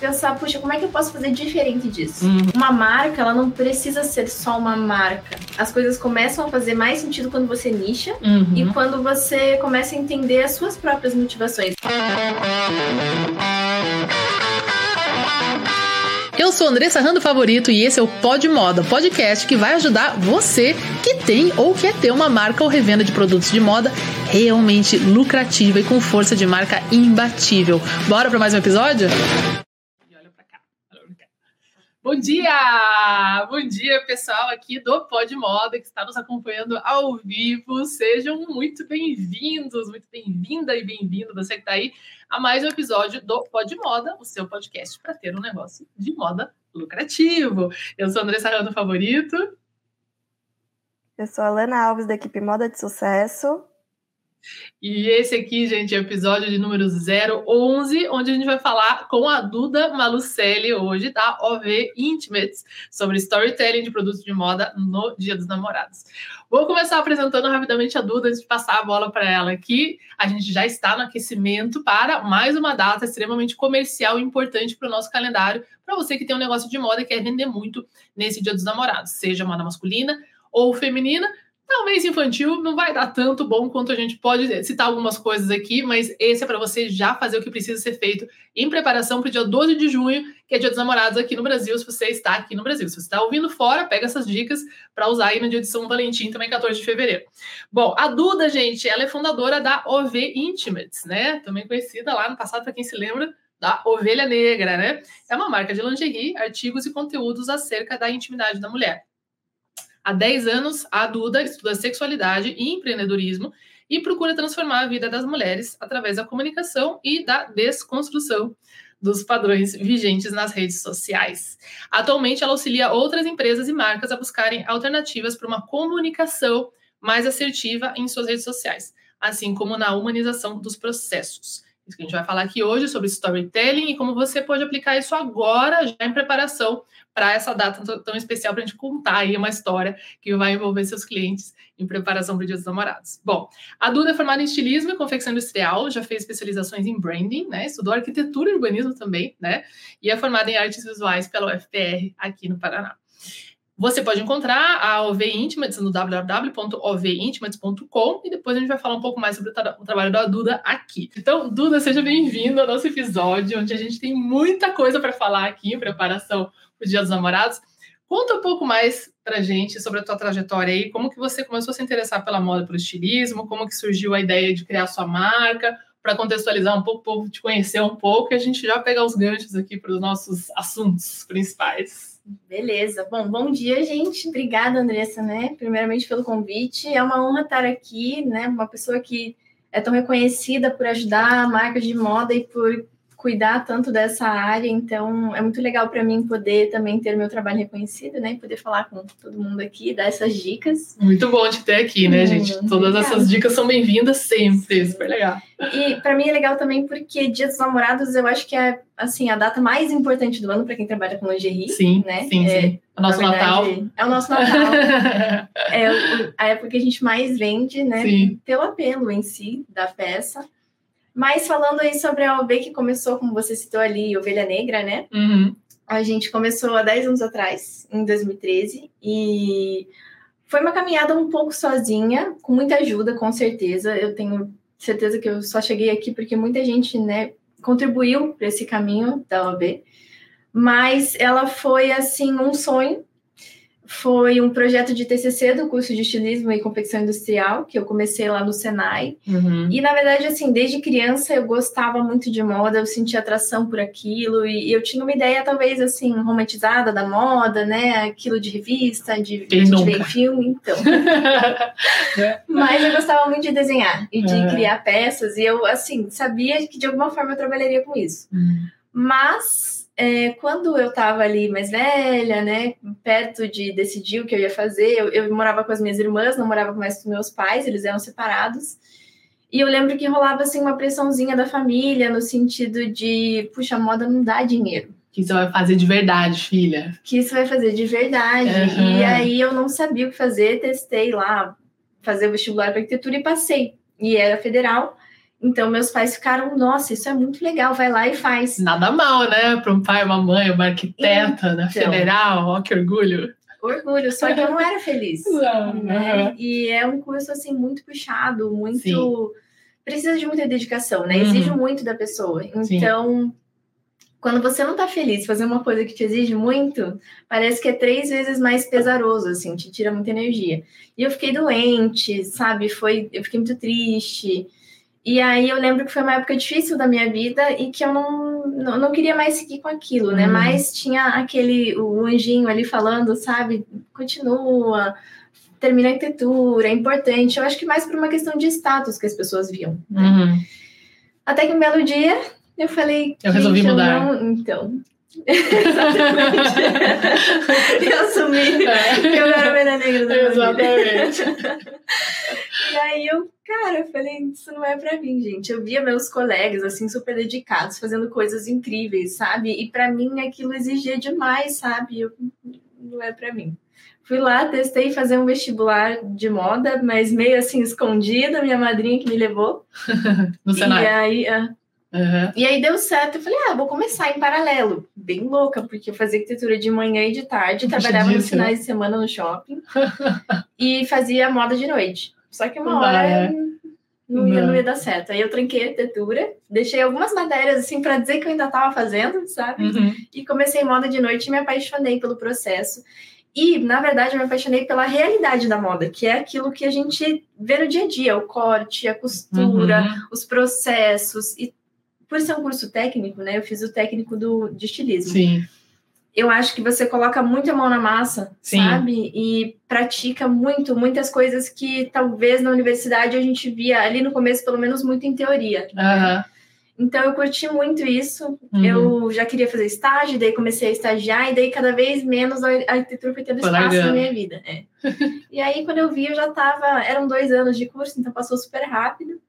pensar, puxa, como é que eu posso fazer diferente disso? Uhum. Uma marca, ela não precisa ser só uma marca. As coisas começam a fazer mais sentido quando você nicha uhum. e quando você começa a entender as suas próprias motivações. Eu sou Andressa Rando Favorito e esse é o Pod Moda, podcast que vai ajudar você que tem ou quer ter uma marca ou revenda de produtos de moda realmente lucrativa e com força de marca imbatível. Bora para mais um episódio? Bom dia! Bom dia, pessoal aqui do Pod Moda que está nos acompanhando ao vivo. Sejam muito bem-vindos, muito bem-vinda e bem-vindo você que está aí a mais um episódio do Pod Moda, o seu podcast para ter um negócio de moda lucrativo. Eu sou a Andressa Rando Favorito. Eu sou a Lana Alves da equipe Moda de Sucesso. E esse aqui, gente, é o episódio de número 011, onde a gente vai falar com a Duda Malucelli hoje, da OV Intimates, sobre storytelling de produtos de moda no Dia dos Namorados. Vou começar apresentando rapidamente a Duda antes de passar a bola para ela aqui. A gente já está no aquecimento para mais uma data extremamente comercial e importante para o nosso calendário, para você que tem um negócio de moda e quer vender muito nesse Dia dos Namorados, seja moda masculina ou feminina Talvez infantil não vai dar tanto bom quanto a gente pode citar algumas coisas aqui, mas esse é para você já fazer o que precisa ser feito em preparação para o dia 12 de junho, que é dia dos namorados aqui no Brasil, se você está aqui no Brasil. Se você está ouvindo fora, pega essas dicas para usar aí no dia de São Valentim, também 14 de fevereiro. Bom, a Duda, gente, ela é fundadora da OV Intimates, né? Também conhecida lá no passado, para quem se lembra, da Ovelha Negra, né? É uma marca de lingerie, artigos e conteúdos acerca da intimidade da mulher. Há 10 anos, a Duda estuda sexualidade e empreendedorismo e procura transformar a vida das mulheres através da comunicação e da desconstrução dos padrões vigentes nas redes sociais. Atualmente, ela auxilia outras empresas e marcas a buscarem alternativas para uma comunicação mais assertiva em suas redes sociais, assim como na humanização dos processos. Isso que a gente vai falar aqui hoje sobre storytelling e como você pode aplicar isso agora, já em preparação para essa data tão especial para a gente contar aí uma história que vai envolver seus clientes em preparação para o Dia dos Namorados. Bom, a Duda é formada em estilismo e confecção industrial, já fez especializações em branding, né? Estudou arquitetura e urbanismo também, né? E é formada em artes visuais pela UFPR aqui no Paraná. Você pode encontrar a OV Intimates no www.ovintimates.com e depois a gente vai falar um pouco mais sobre o, tra o trabalho da Duda aqui. Então, Duda, seja bem-vindo ao nosso episódio, onde a gente tem muita coisa para falar aqui em preparação para o Dia dos Namorados. Conta um pouco mais para gente sobre a tua trajetória aí, como que você começou a se interessar pela moda, pelo estilismo, como que surgiu a ideia de criar sua marca, para contextualizar um pouco, o povo te conhecer um pouco e a gente já pegar os ganchos aqui para os nossos assuntos principais. Beleza. Bom, bom dia, gente. Obrigada, Andressa, né? Primeiramente pelo convite. É uma honra estar aqui, né? Uma pessoa que é tão reconhecida por ajudar marcas de moda e por cuidar tanto dessa área, então é muito legal para mim poder também ter meu trabalho reconhecido, né? E poder falar com todo mundo aqui, dar essas dicas. Muito bom te ter aqui, né, hum, gente? Todas legal. essas dicas são bem-vindas sempre, super legal. E para mim é legal também porque Dia dos Namorados eu acho que é assim a data mais importante do ano para quem trabalha com lingerie, sim, né? Sim, é, sim. O nosso verdade, Natal. É o nosso Natal. é a época que a gente mais vende, né? Sim. Pelo apelo em si da peça. Mas falando aí sobre a OB que começou, como você citou ali, Ovelha Negra, né? Uhum. A gente começou há 10 anos atrás, em 2013, e foi uma caminhada um pouco sozinha, com muita ajuda, com certeza. Eu tenho certeza que eu só cheguei aqui porque muita gente, né, contribuiu para esse caminho da OB. Mas ela foi assim um sonho foi um projeto de TCC do curso de estilismo e confecção industrial, que eu comecei lá no Senai. Uhum. E, na verdade, assim, desde criança eu gostava muito de moda, eu sentia atração por aquilo, e eu tinha uma ideia, talvez, assim, romantizada da moda, né? Aquilo de revista, de Quem gente ver filme, então. Mas eu gostava muito de desenhar e de é. criar peças, e eu, assim, sabia que de alguma forma eu trabalharia com isso. Uhum. Mas é, quando eu estava ali mais velha, né, perto de decidir o que eu ia fazer, eu, eu, morava com as minhas irmãs, não morava mais com meus pais, eles eram separados. E eu lembro que rolava assim uma pressãozinha da família no sentido de, puxa, a moda não dá dinheiro. Que isso vai fazer de verdade, filha. Que isso vai fazer de verdade. Uhum. E aí eu não sabia o que fazer, testei lá, fazer o vestibular para arquitetura e passei. E era federal. Então, meus pais ficaram, nossa, isso é muito legal, vai lá e faz. Nada mal, né? Para um pai, uma mãe, uma arquiteta na Então. federal, ó, que orgulho. Orgulho, só que eu não era feliz. Não, né? E é um curso, assim, muito puxado, muito... Sim. Precisa de muita dedicação, né? Uhum. Exige muito da pessoa. Sim. Então, quando você não tá feliz fazer uma coisa que te exige muito, parece que é três vezes mais pesaroso, assim, te tira muita energia. E eu fiquei doente, sabe? Foi, eu fiquei muito triste. E aí eu lembro que foi uma época difícil da minha vida e que eu não, não, não queria mais seguir com aquilo, né? Uhum. Mas tinha aquele, o anjinho ali falando, sabe? Continua, termina a arquitetura, é importante. Eu acho que mais por uma questão de status que as pessoas viam. né? Uhum. Até que um belo dia eu falei. Eu resolvi "Gente, mudar." não- Então. Exatamente. eu assumi que eu era ovelha negra da. Exatamente. E aí eu, cara, eu falei, isso não é pra mim, gente. Eu via meus colegas, assim, super dedicados, fazendo coisas incríveis, sabe? E pra mim aquilo exigia demais, sabe? Eu, não é pra mim. Fui lá, testei fazer um vestibular de moda, mas meio assim, escondida, minha madrinha que me levou. No E cenário. aí, ah, Uhum. e aí deu certo. Eu falei, ah, vou começar em paralelo. Bem louca, porque eu fazia arquitetura de manhã e de tarde, trabalhava nos Puxadíssimo. finais de semana no shopping e fazia moda de noite. Só que uma hora é. não, ia, Não. não ia dar certo. Aí eu tranquei a arquitetura, deixei algumas matérias assim para dizer que eu ainda estava fazendo, sabe? Uhum. E comecei moda de noite e me apaixonei pelo processo. E, na verdade, eu me apaixonei pela realidade da moda, que é aquilo que a gente vê no dia a dia, o corte, a costura, Uhum. os processos. E por ser um curso técnico, né? Eu fiz o técnico do, de estilismo. Sim. Eu acho que você coloca muito a mão na massa, Sim. sabe? E pratica muito, muitas coisas que talvez na universidade a gente via ali no começo, pelo menos, muito em teoria. né? Aham. Então eu curti muito isso. Uhum. Eu já queria fazer estágio, daí comecei a estagiar, e daí cada vez menos a arquitetura foi tendo Foi espaço na minha vida. é. e aí, quando eu vi, eu já estava. Eram dois anos de curso, então passou super rápido.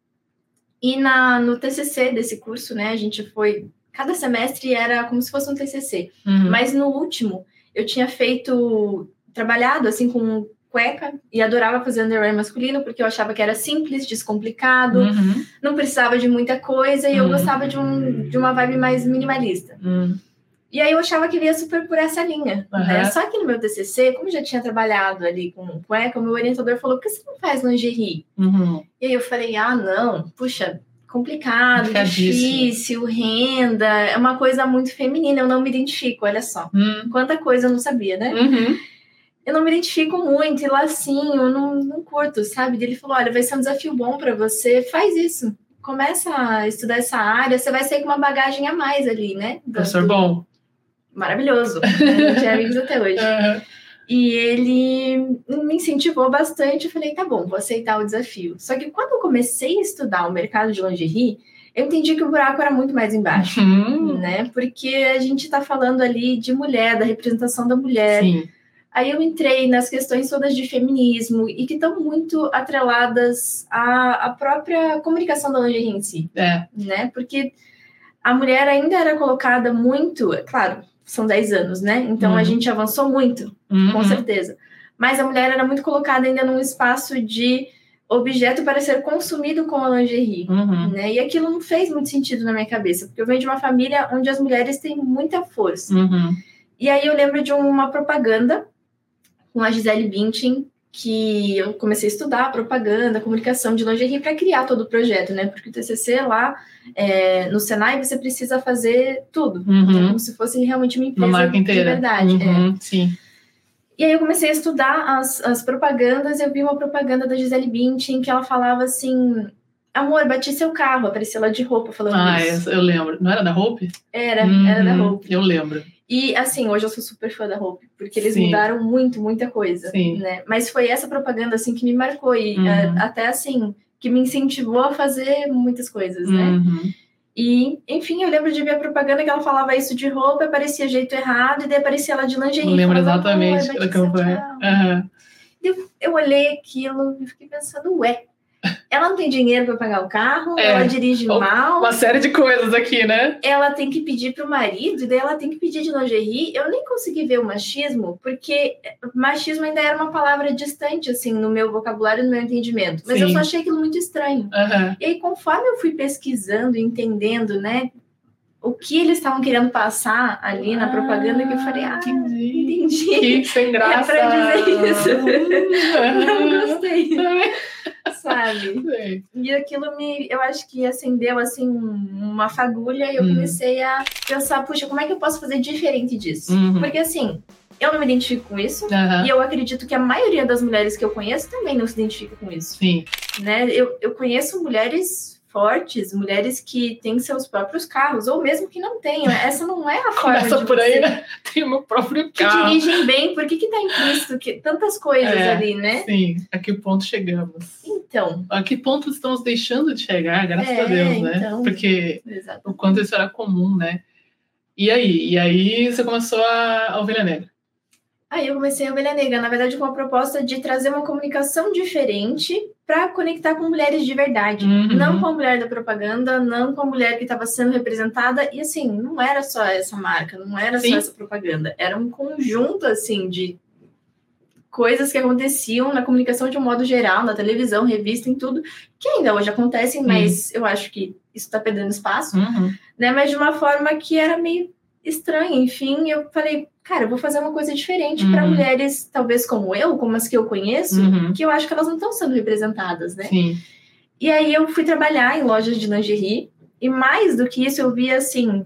E na, no TCC desse curso, né, a gente foi. Cada semestre era como se fosse um TCC. Uhum. Mas no último, eu tinha feito. Trabalhado assim com cueca e adorava fazer underwear masculino porque eu achava que era simples, descomplicado Uhum. não precisava de muita coisa e eu Uhum. gostava de, um, de uma vibe mais minimalista. Uhum. E aí eu achava que ia super por essa linha. né? Aham. Só que no meu TCC, como eu já tinha trabalhado ali com cueca, o meu orientador falou: por que você não faz lingerie? Uhum. E aí eu falei: ah, não, puxa, complicado, difícil, renda, é uma coisa muito feminina, eu não me identifico, olha só. Uhum. Quanta coisa eu não sabia, né? Uhum. eu não me identifico muito, e lacinho, eu não, não curto, sabe? Ele falou: olha, vai ser um desafio bom para você, faz isso. Começa a estudar essa área, você vai sair com uma bagagem a mais ali, né? Do- Professor bom. Maravilhoso. A gente é amigos até hoje. Uhum. E ele me incentivou bastante. Eu falei, tá bom, vou aceitar o desafio. Só que quando eu comecei a estudar o mercado de lingerie, eu entendi que o buraco era muito mais embaixo, Uhum. né? Porque a gente tá falando ali de mulher, da representação da mulher, Sim. Aí eu entrei nas questões todas de feminismo e que estão muito atreladas à, à própria comunicação da lingerie em si, É. né? Porque a mulher ainda era colocada muito, é claro, são 10 anos, né? Então Uhum. a gente avançou muito, Uhum. com certeza. Mas a mulher era muito colocada ainda num espaço de objeto para ser consumido com a lingerie. Uhum. Né? E aquilo não fez muito sentido na minha cabeça, porque eu venho de uma família onde as mulheres têm muita força. Uhum. E aí eu lembro de uma propaganda com a Gisele Bündchen, que eu comecei a estudar propaganda, comunicação de lingerie para criar todo o projeto, né? Porque o TCC lá é, no Senai você precisa fazer tudo, Uhum. como se fosse realmente uma Uma empresa marca de inteira. verdade. é. Uhum. Sim. E aí eu comecei a estudar as, as propagandas, eu vi uma propaganda da Gisele Bündchen que ela falava assim, amor, bati seu carro, aparecia ela de roupa falando Ah, isso. essa eu lembro. Não era da Hope? Era, era da Uhum. roupa. Eu lembro. E assim, hoje eu sou super fã da Hope, porque eles Sim. mudaram muito, muita coisa, Sim. né? Mas foi essa propaganda assim que me marcou e Uhum. é, até assim que me incentivou a fazer muitas coisas, né? Uhum. E enfim, eu lembro de ver a propaganda que ela falava isso de roupa, parecia jeito errado e daí aparecia ela de lingerie. Eu lembro exatamente "Amor, da campanha. carro." Aham. Eu olhei aquilo e fiquei pensando, ué, ela não tem dinheiro para pagar o carro, É. ela dirige mal, Uma série de coisas aqui, né? ela tem que pedir pro marido, e daí ela tem que pedir de lingerie. Eu nem consegui ver o machismo, porque machismo ainda era uma palavra distante, assim, no meu vocabulário e no meu entendimento. Mas eu Sim. só achei aquilo muito estranho. Aham. E aí, conforme eu fui pesquisando, entendendo, né, o que eles estavam querendo passar ali na propaganda, que eu falei, ah, entendi. entendi. Que sem graça. É pra dizer isso. Não Uhum. gostei, sabe? Sei. E aquilo me, eu acho que acendeu assim uma fagulha e eu Hum. comecei a pensar, puxa, como é que eu posso fazer diferente disso? Uhum. Porque assim, eu não me identifico com isso. Aham. E eu acredito que a maioria das mulheres que eu conheço também não se identifica com isso, Sim. né? Eu, eu conheço mulheres fortes, mulheres que têm seus próprios carros, ou mesmo que não tenham. Essa não é a forma Começa de por aí, né? Tem o meu próprio Que carro. dirigem bem, por que que tá implícito que tantas coisas É. ali, né? Sim, a que ponto chegamos? Então, A que ponto estamos deixando de chegar, graças É, a Deus, né? então. Porque exato. o quanto isso era comum, né? E aí? E aí você começou a, a Ovelha Negra. Aí eu comecei a Ovelha Negra, na verdade, com a proposta de trazer uma comunicação diferente para conectar com mulheres de verdade. Uhum. Não com a mulher da propaganda, não com a mulher que estava sendo representada. E assim, não era só essa marca, não era Sim. só essa propaganda. Era um conjunto, assim, de coisas que aconteciam na comunicação de um modo geral, na televisão, revista, em tudo, que ainda hoje acontecem, mas eu acho que isso está perdendo espaço Uhum. né? Mas de uma forma que era meio estranha. Enfim, eu falei, cara, eu vou fazer uma coisa diferente para Uhum. mulheres, talvez como eu, como as que eu conheço, Uhum. que eu acho que elas não estão sendo representadas, né? Sim. E aí eu fui trabalhar em lojas de lingerie, e mais do que isso, eu via assim.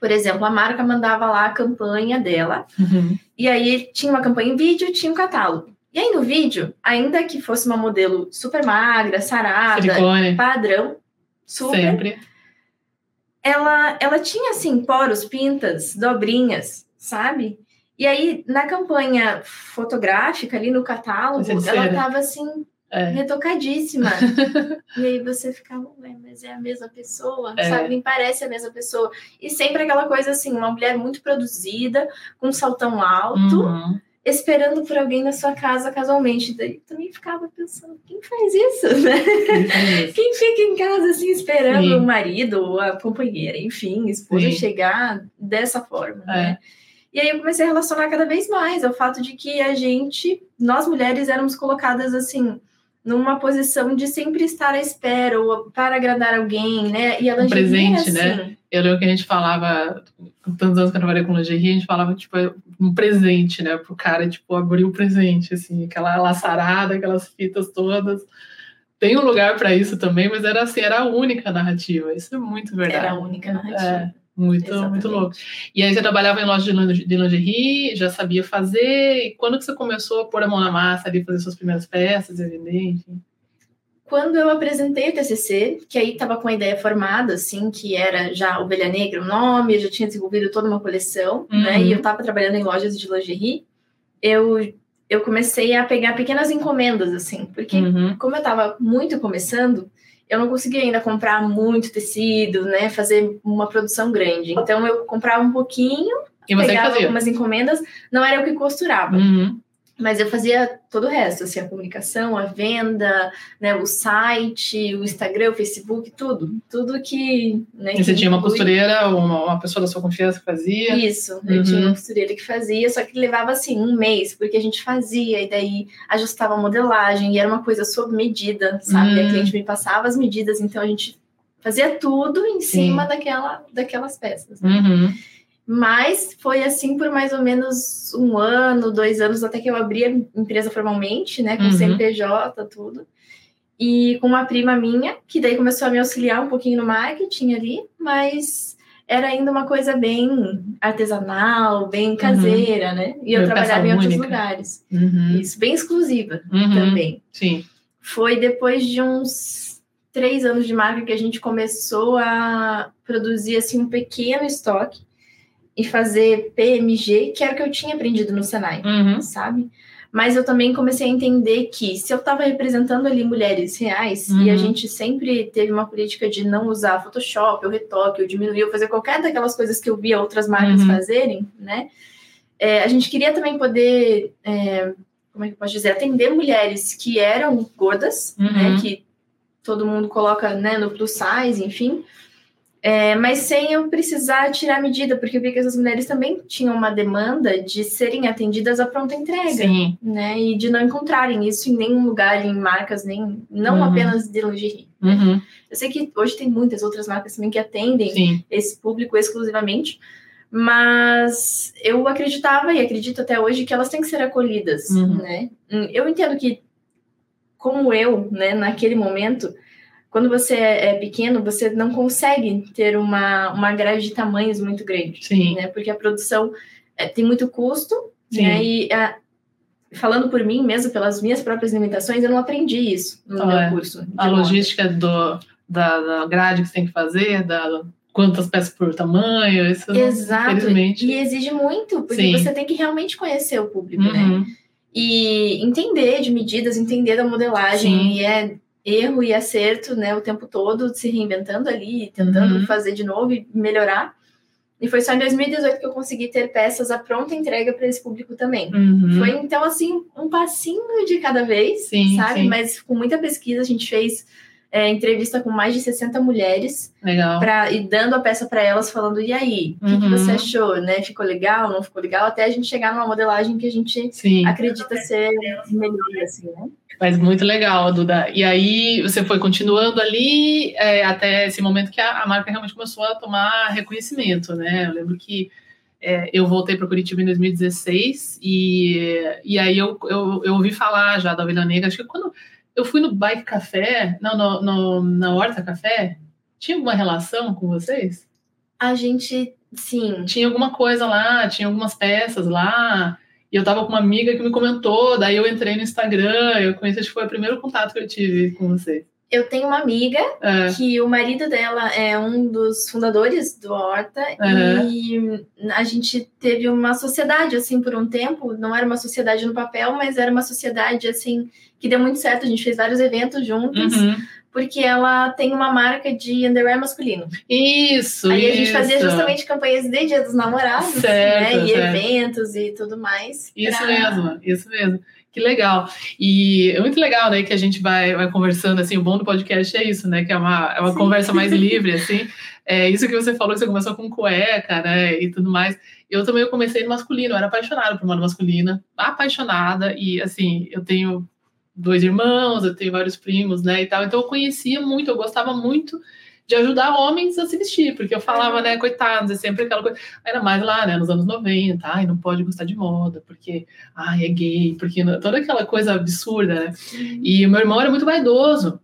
Por exemplo, a marca mandava lá a campanha dela, Uhum. e aí tinha uma campanha em vídeo, tinha um catálogo. E aí no vídeo, ainda que fosse uma modelo super magra, sarada, Silicone. padrão, super, Sempre. Ela, ela tinha assim poros, pintas, dobrinhas, sabe? E aí na campanha fotográfica ali no catálogo, ela cera. tava assim É. retocadíssima. e aí você ficava, ué, mas é a mesma pessoa, É. sabe? Nem parece a mesma pessoa. E sempre aquela coisa assim, uma mulher muito produzida, com um saltão alto, Uhum. Esperando por alguém na sua casa casualmente. Daí também ficava pensando, quem faz isso, né? Isso. Quem fica em casa assim esperando Sim. o marido ou a companheira, enfim, esposa Sim. chegar dessa forma, É. né? E aí eu comecei a relacionar cada vez mais ao fato de que a gente, nós mulheres, éramos colocadas assim numa posição de sempre estar à espera ou para agradar alguém, né? E a Um lingerie presente, é né? assim. Eu lembro que a gente falava, com tantos anos que eu trabalhei com lingerie, a gente falava, tipo, um presente, né? Pro cara, tipo, abrir o presente, assim, aquela laçarada, aquelas fitas todas. Tem um lugar para isso também, mas era assim, era a única narrativa. Isso é muito verdade. Era a única narrativa. É, muito, Exatamente. muito louco. E aí você trabalhava em loja de linge- de lingerie, já sabia fazer. E quando que você começou a pôr a mão na massa ali, fazer suas primeiras peças, e vender, enfim? Quando eu apresentei o TCC, que aí estava com a ideia formada, assim, que era já Ovelha Negra o nome, eu já tinha desenvolvido toda uma coleção, né? Uhum. E eu estava trabalhando em lojas de lingerie, eu, eu comecei a pegar pequenas encomendas, assim, porque Uhum. como eu estava muito começando, eu não conseguia ainda comprar muito tecido, né? Fazer uma produção grande. Então eu comprava um pouquinho, E você pegava fazia? algumas encomendas, não era eu que costurava. Uhum. Mas eu fazia todo o resto, assim, a comunicação, a venda, né, o site, o Instagram, o Facebook, tudo. Tudo que. Né, E você que tinha uma inclui- costureira, uma, uma pessoa da sua confiança que fazia? Isso, eu Uhum. tinha uma costureira que fazia, só que levava assim um mês, porque a gente fazia, e daí ajustava a modelagem, e era uma coisa sob medida, sabe? Hum. A cliente me passava as medidas, então a gente fazia tudo em Sim. cima daquela, daquelas peças. né? Uhum. Mas foi assim por mais ou menos um ano, dois anos, até que eu abri a empresa formalmente, né? Com Uhum. CNPJ, tudo. E com uma prima minha, que daí começou a me auxiliar um pouquinho no marketing ali, mas era ainda uma coisa bem artesanal, bem caseira, né? E eu Uhum. Meio trabalhava em outros única. lugares. Uhum. Isso, bem exclusiva Uhum. também. Sim. Foi depois de uns três anos de marca que a gente começou a produzir assim um pequeno estoque e fazer PMG, que era o que eu tinha aprendido no Senai, Uhum. sabe? Mas eu também comecei a entender que se eu estava representando ali mulheres reais e a Uhum. gente sempre teve uma política de não usar Photoshop ou retoque ou diminuir ou fazer qualquer daquelas coisas que eu via outras marcas Uhum. fazerem, né? É, a gente queria também poder, é, como é que eu posso dizer, atender mulheres que eram gordas, Uhum. né? Que todo mundo coloca né, no plus size, enfim. É, mas sem eu precisar tirar medida, porque eu vi que essas mulheres também tinham uma demanda de serem atendidas à pronta entrega, Sim. né? E de não encontrarem isso em nenhum lugar, em marcas, nem não Uhum. apenas de lingerie. Uhum. Eu sei que hoje tem muitas outras marcas também que atendem Sim. esse público exclusivamente, mas eu acreditava e acredito até hoje que elas têm que ser acolhidas, Uhum. né? Eu entendo que, como eu, né, naquele momento, quando você é é pequeno, você não consegue ter uma, uma grade de tamanhos muito grande, Sim. né? Porque a produção é, tem muito custo, Sim. né? E a- falando por mim mesmo, pelas minhas próprias limitações, eu não aprendi isso no Ah, meu é. curso. A moda. logística do, da, da grade que você tem que fazer, da quantas peças por tamanho, isso não- Exato. infelizmente. E exige muito, porque Sim. você tem que realmente conhecer o público, né? Uhum. E entender de medidas, entender da modelagem. Sim. E é erro e acerto, né? O tempo todo, se reinventando ali, tentando Uhum. fazer de novo e melhorar. E foi só em 2018 que eu consegui ter peças à pronta entrega para esse público também. Uhum. Foi, então, assim, um passinho de cada vez, Sim, sabe? sim. Mas com muita pesquisa, a gente fez é, entrevista com mais de 60 mulheres Legal. pra, e dando a peça para elas, falando, e aí, o que, que Uhum. você achou, né? Ficou legal, não ficou legal? Até a gente chegar numa modelagem que a gente Sim. acredita ser melhor, assim, né? Mas muito legal, Duda. E aí você foi continuando ali é, até esse momento que a, a marca realmente começou a tomar reconhecimento, né? Eu lembro que é, eu voltei para Curitiba em 2016 e, e aí eu, eu, eu ouvi falar já da Ovelha Negra. Acho que quando eu fui no Bike Café, não, no, no- na Horta Café, tinha alguma relação com vocês? A gente, sim, Tinha alguma coisa lá, tinha algumas peças lá. E eu tava com uma amiga que me comentou, daí eu entrei no Instagram, eu conheci, acho que foi o primeiro contato que eu tive com você. Eu tenho uma amiga É, que o marido dela é um dos fundadores do Horta Aham. e a gente teve uma sociedade assim por um tempo, não era uma sociedade no papel, mas era uma sociedade assim que deu muito certo, a gente fez vários eventos juntos, uhum. porque ela tem uma marca de underwear masculino. Isso, Aí a gente fazia justamente campanhas de Dia dos Namorados, Certo, né, e certo. eventos e tudo mais. Isso pra- mesmo, isso mesmo. Que legal. E é muito legal, né, que a gente vai, vai conversando, assim, o bom do podcast é isso, né, que é uma, é uma Sim. conversa mais livre, assim. É isso que você falou, que você começou com cueca, né, e tudo mais. Eu também comecei no masculino, eu era apaixonada por moda masculina, apaixonada, e, assim, eu tenho dois irmãos, eu tenho vários primos, né, e tal, então eu conhecia muito, eu gostava muito de ajudar homens a se vestir, porque eu falava, né, coitados, é sempre aquela coisa, era mais lá, né, nos anos 90, ai, não pode gostar de moda, porque, ai, é gay, porque toda aquela coisa absurda, né, e o meu irmão era muito vaidoso,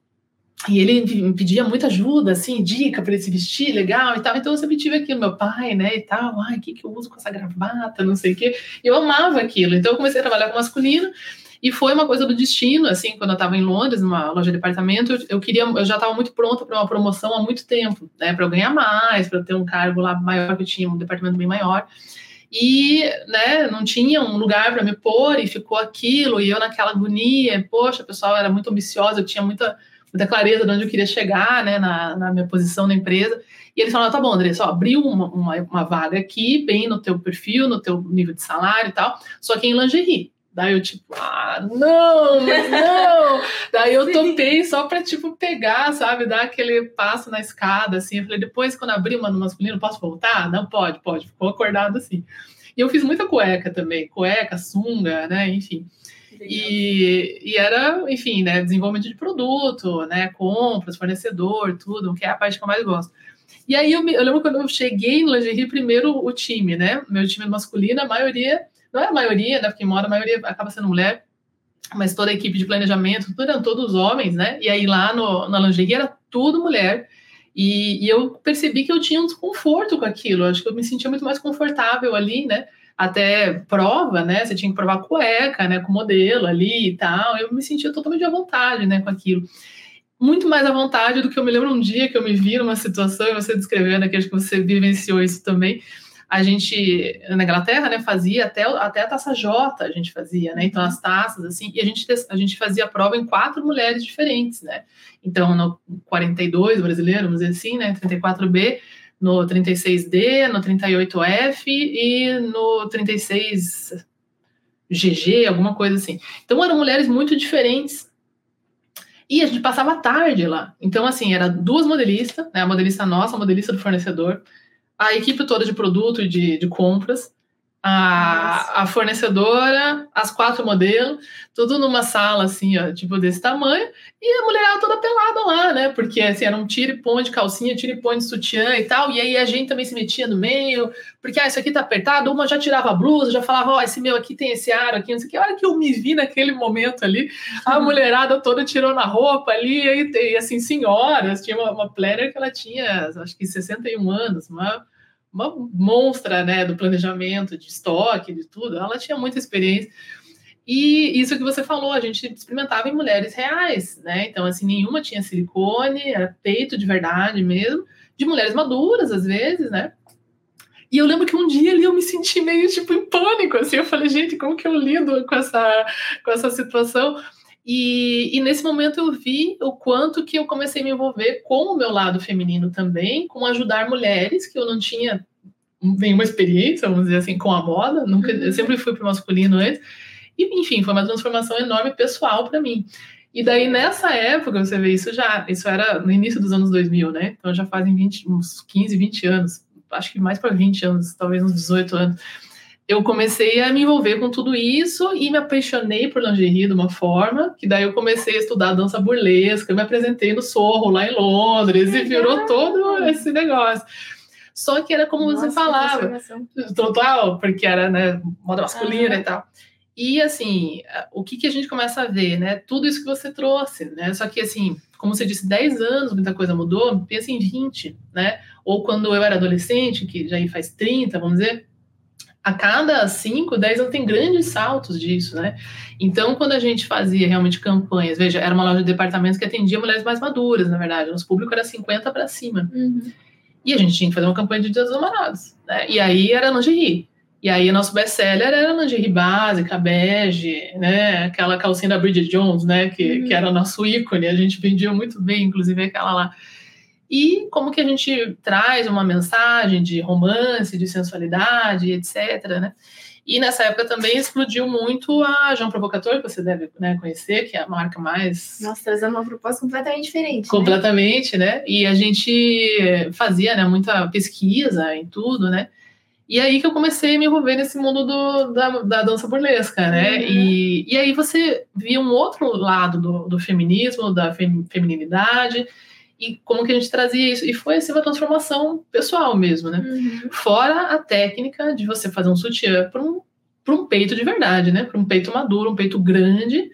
e ele me pedia muita ajuda, assim, dica para ele se vestir legal e tal. Então eu sempre tive aquilo, meu pai, né, e tal. Ai, o que, que eu uso com essa gravata, não sei o quê. Eu amava aquilo. Então eu comecei a trabalhar com masculino e foi uma coisa do destino, assim, quando eu estava em Londres, numa loja de departamento, eu, queria, eu já estava muito pronta para uma promoção há muito tempo, né, para eu ganhar mais, para eu ter um cargo lá maior, que eu tinha um departamento bem maior. E, né, não tinha um lugar para me pôr e ficou aquilo, e eu naquela agonia, poxa, o pessoal era muito ambicioso, eu tinha muita muita clareza de onde eu queria chegar, né, na, na minha posição na empresa. E eles falaram, tá bom, André, só abriu uma, uma, uma vaga aqui, bem no teu perfil, no teu nível de salário e tal, só que em lingerie. Daí eu, tipo, ah, não, mas não! Daí eu topei só pra, tipo, pegar, sabe, dar aquele passo na escada, assim. Eu falei, depois, quando abrir uma no masculino, posso voltar? Não, pode, pode. Ficou acordado assim. E eu fiz muita cueca também, cueca, sunga, né, enfim. E, e era, enfim, né, desenvolvimento de produto, né, compras, fornecedor, tudo, que é a parte que eu mais gosto. E aí eu, me, eu lembro quando eu cheguei no lingerie, primeiro o time, né, meu time masculino, a maioria, não é a maioria, né, porque mora a maioria acaba sendo mulher, mas toda a equipe de planejamento, tudo eram todos homens, né, e aí lá no, na lingerie era tudo mulher, e, e eu percebi que eu tinha um desconforto com aquilo, acho que eu me sentia muito mais confortável ali, né, até prova, né? Você tinha que provar cueca, né? Com modelo ali e tal. Eu me sentia totalmente à vontade, né? Com aquilo. Muito mais à vontade do que eu me lembro um dia que eu me vi numa situação, e você descrevendo aqui, acho que você vivenciou isso também. A gente, na Inglaterra, né, fazia até, até a taça J, a gente fazia, né? Então, as taças, assim, e a gente, a gente fazia a prova em quatro mulheres diferentes, né? Então, no 42 brasileiro, vamos dizer assim, né? 34B, no 36D, no 38F e no 36GG, alguma coisa assim. Então eram mulheres muito diferentes. E a gente passava tarde lá. Então, assim, era duas modelistas, né? A modelista nossa, a modelista do fornecedor, a equipe toda de produto e de, de compras, a, a, fornecedora, as quatro modelos, tudo numa sala assim, ó, tipo desse tamanho, e a mulherada toda pelada lá, né? Porque assim, era um tira e de calcinha, tira e de sutiã e tal, e aí a gente também se metia no meio, porque ah, isso aqui tá apertado, uma já tirava a blusa, já falava, ó, oh, esse meu aqui tem esse aro aqui, não sei o que. A hora que eu me vi naquele momento ali, a uhum. mulherada toda tirou na roupa ali, e, e assim, senhoras, tinha uma, uma planner que ela tinha, acho que 61 anos, uma uma monstra né, do planejamento, de estoque, de tudo. Ela tinha muita experiência. E isso que você falou, a gente experimentava em mulheres reais, né? Então, assim, nenhuma tinha silicone, era peito de verdade mesmo, de mulheres maduras, às vezes, né? E eu lembro que um dia ali eu me senti meio, tipo, em pânico, assim, eu falei, gente, como que eu lido com essa, com essa situação? E, e, nesse momento eu vi o quanto que eu comecei a me envolver com o meu lado feminino também, com ajudar mulheres que eu não tinha nenhuma experiência, vamos dizer assim, com a moda, nunca, eu sempre fui para o masculino antes. E, enfim, foi uma transformação enorme pessoal para mim. E daí, nessa época, você vê isso já, isso era no início dos anos 2000, né? Então já fazem 20, uns 15, 20 anos, acho que mais para 20 anos, talvez uns 18 anos eu comecei a me envolver com tudo isso e me apaixonei por lingerie de uma forma que daí eu comecei a estudar dança burlesca, me apresentei no Sorro lá em Londres e virou todo esse negócio. Só que era como Nossa, você falava, total, porque era né, moda masculina uhum. e tal. E assim, o que, que a gente começa a ver, né? Tudo isso que você trouxe, né? Só que assim, como você disse, 10 anos, muita coisa mudou, pensa em 20, né? Ou quando eu era adolescente, que já faz 30, vamos dizer, a cada 5, 10 anos tem grandes saltos disso, né? Então, quando a gente fazia realmente campanhas, veja, era uma loja de departamentos que atendia mulheres mais maduras, na verdade, nosso público era 50 para cima. Uhum. E a gente tinha que fazer uma campanha de Dias dos Namorados, né? E aí era lingerie. E aí nosso best-seller era lingerie básica, bege, né? Aquela calcinha da Bridget Jones, né? Que, uhum. que era nosso ícone, a gente vendia muito bem, inclusive aquela lá e como que a gente traz uma mensagem de romance, de sensualidade, etc. Né? E nessa época também explodiu muito a João Provocateur, que você deve né, conhecer, que é a marca mais. Nossa, trazendo uma proposta completamente diferente. Né? Completamente, né? né? E a gente fazia né, muita pesquisa em tudo, né? E aí que eu comecei a me envolver nesse mundo do, da, da dança burlesca, né? Uhum. E, e aí você via um outro lado do, do feminismo, da fem, feminilidade e como que a gente trazia isso. E foi assim uma transformação pessoal mesmo, né? Uhum. Fora a técnica de você fazer um sutiã para um, um peito de verdade, né? Para um peito maduro, um peito grande,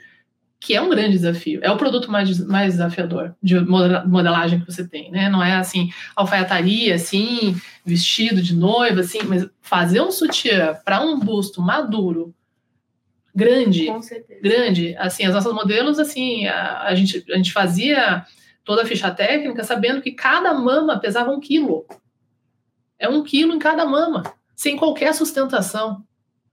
que é um grande desafio. É o produto mais, mais desafiador de modelagem que você tem, né? Não é assim, alfaiataria, assim, vestido de noiva, assim, mas fazer um sutiã para um busto maduro, grande, grande, assim, as nossas modelos, assim, a, a, gente, a gente fazia toda a ficha técnica, sabendo que cada mama pesava um quilo. É um quilo em cada mama, sem qualquer sustentação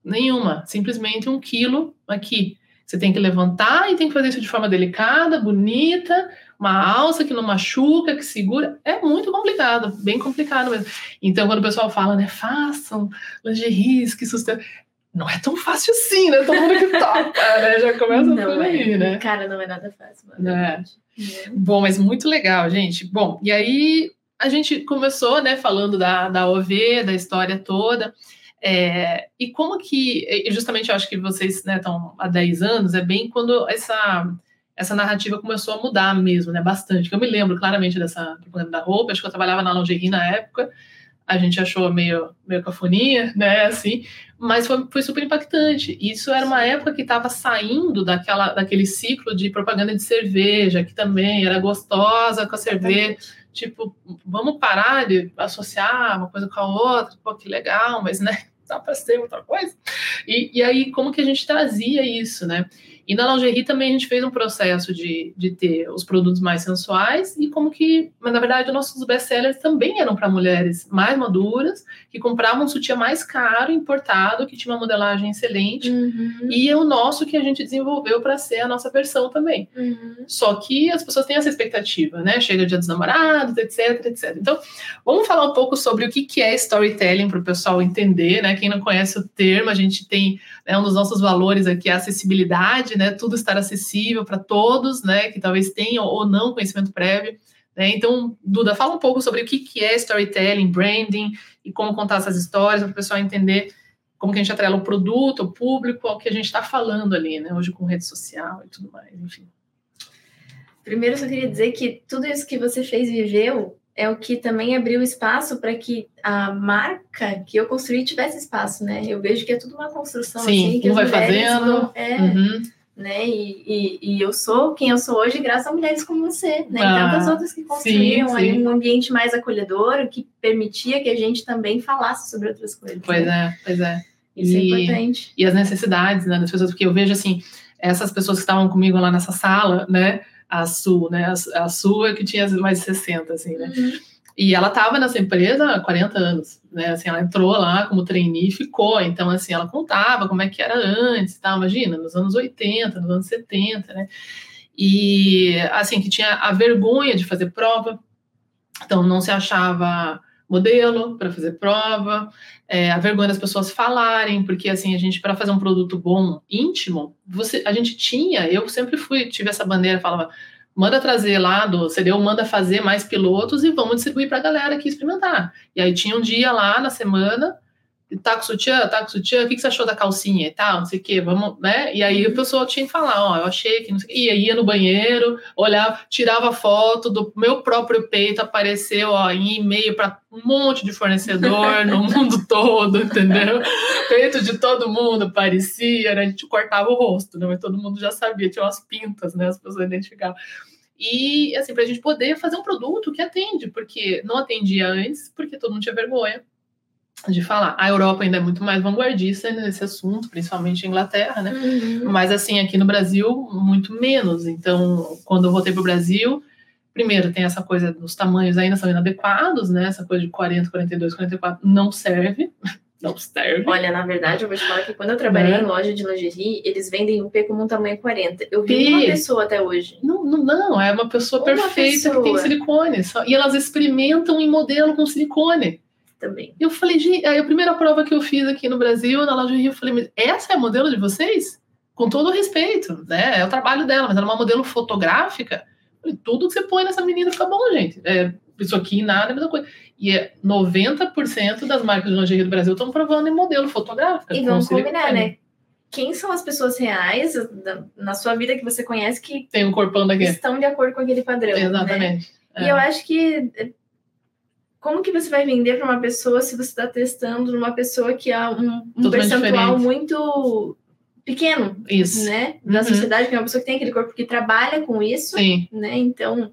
nenhuma. Simplesmente um quilo aqui. Você tem que levantar e tem que fazer isso de forma delicada, bonita, uma alça que não machuca, que segura. É muito complicado, bem complicado mesmo. Então, quando o pessoal fala, né, façam lingeries que sustentam. Não é tão fácil assim, né? Todo mundo que topa, né? Já começa não por aí, é. né? Cara, não é nada fácil, mano. É. Bom, mas muito legal, gente. Bom, e aí a gente começou, né, falando da, da OV, da história toda. É, e como que, justamente eu acho que vocês estão né, há 10 anos, é bem quando essa, essa narrativa começou a mudar mesmo, né, bastante. Eu me lembro claramente dessa propaganda da roupa, acho que eu trabalhava na lingerie na época, a gente achou meio, meio cafonia, né, assim, mas foi, foi super impactante. Isso era uma época que estava saindo daquela, daquele ciclo de propaganda de cerveja, que também era gostosa com a cerveja. Tipo, vamos parar de associar uma coisa com a outra, pô, que legal, mas né, dá para ser outra coisa. E, e aí, como que a gente trazia isso, né? E na lingerie também a gente fez um processo de, de ter os produtos mais sensuais e como que, mas na verdade, nossos best-sellers também eram para mulheres mais maduras, que compravam um sutiã mais caro, importado, que tinha uma modelagem excelente. Uhum. E é o nosso que a gente desenvolveu para ser a nossa versão também. Uhum. Só que as pessoas têm essa expectativa, né? Chega dia dos namorados, etc, etc. Então, vamos falar um pouco sobre o que, que é storytelling para o pessoal entender, né? Quem não conhece o termo, a gente tem né, um dos nossos valores aqui, a acessibilidade facilidade, né? Tudo estar acessível para todos, né? Que talvez tenham ou não conhecimento prévio. Né? Então, Duda, fala um pouco sobre o que, que é storytelling, branding e como contar essas histórias para o pessoal entender como que a gente atrela o produto, o público, ao que a gente está falando ali, né? Hoje com rede social e tudo mais, enfim. Primeiro, eu só queria dizer que tudo isso que você fez viveu é o que também abriu espaço para que a marca que eu construí tivesse espaço, né? Eu vejo que é tudo uma construção Sim, assim, que um vai fazendo. vão- é, Uhum. Né? E, e, e eu sou quem eu sou hoje graças a mulheres como você, né? Ah, e tantas outras que construíram sim, sim. um ambiente mais acolhedor que permitia que a gente também falasse sobre outras coisas. Pois né? é, pois é. Isso é E- importante. e as necessidades né, das pessoas, porque eu vejo assim, essas pessoas que estavam comigo lá nessa sala, né? A Su, né? A, a Su é que tinha mais de 60, assim, né? Uhum. E ela estava nessa empresa há 40 anos, né? Assim, ela entrou lá como trainee e ficou. Então, assim, ela contava como é que era antes, tá? Imagina, nos anos 80, nos anos 70, né? E, assim, que tinha a vergonha de fazer prova. Então, não se achava modelo para fazer prova, é, a vergonha das pessoas falarem, porque assim a gente para fazer um produto bom, íntimo, você, a gente tinha, eu sempre fui tive essa bandeira, falava manda trazer lá do CDU, manda fazer mais pilotos e vamos distribuir para a galera aqui experimentar. E aí tinha um dia lá na semana, tá com sutiã, tá com sutiã, o que, que você achou da calcinha e tal, não sei o que, vamos, né? E aí o pessoal tinha que falar, ó, eu achei que não sei o quê. E aí ia no banheiro, olhava, tirava foto do meu próprio peito, apareceu, ó, em e-mail para um monte de fornecedor no mundo todo, entendeu? Peito de todo mundo aparecia, né? A gente cortava o rosto, né? Mas todo mundo já sabia, tinha umas pintas, né? As pessoas identificavam. E, assim, para a gente poder fazer um produto que atende, porque não atendia antes, porque todo mundo tinha vergonha de falar. A Europa ainda é muito mais vanguardista nesse assunto, principalmente a Inglaterra, né? Uhum. Mas, assim, aqui no Brasil, muito menos. Então, quando eu voltei para o Brasil, primeiro tem essa coisa dos tamanhos ainda são inadequados, né? Essa coisa de 40, 42, 44 não serve. Não serve. Olha, na verdade, eu vou te falar que quando eu trabalhei Né? em loja de lingerie, eles vendem o P como um tamanho 40. Eu vi P. uma pessoa até hoje. Não, não, não, é uma pessoa Uma perfeita que tem pessoa. silicone. Só- E elas experimentam em modelo com silicone. Também. E eu falei, gente, aí a primeira prova que eu fiz aqui no Brasil, na loja Rio, eu falei, mas essa é a modelo de vocês? Com todo o respeito, né? É o trabalho dela, mas ela é uma modelo fotográfica. Falei, tudo que você põe nessa menina fica bom, gente. É, isso aqui nada é a mesma coisa. E é 90% das marcas de lingerie do Brasil estão provando em modelo fotográfico. E vamos combinar, né? Quem são as pessoas reais na sua vida que você conhece que Tem um corpão estão de acordo com aquele padrão? Né? Exatamente. E É. eu acho que como que você vai vender para uma pessoa se você está testando numa pessoa que há um, um Totalmente percentual diferente. muito pequeno, Isso. né? Da Uhum. sociedade, que é uma pessoa que tem aquele corpo que trabalha com isso, Sim, né? Então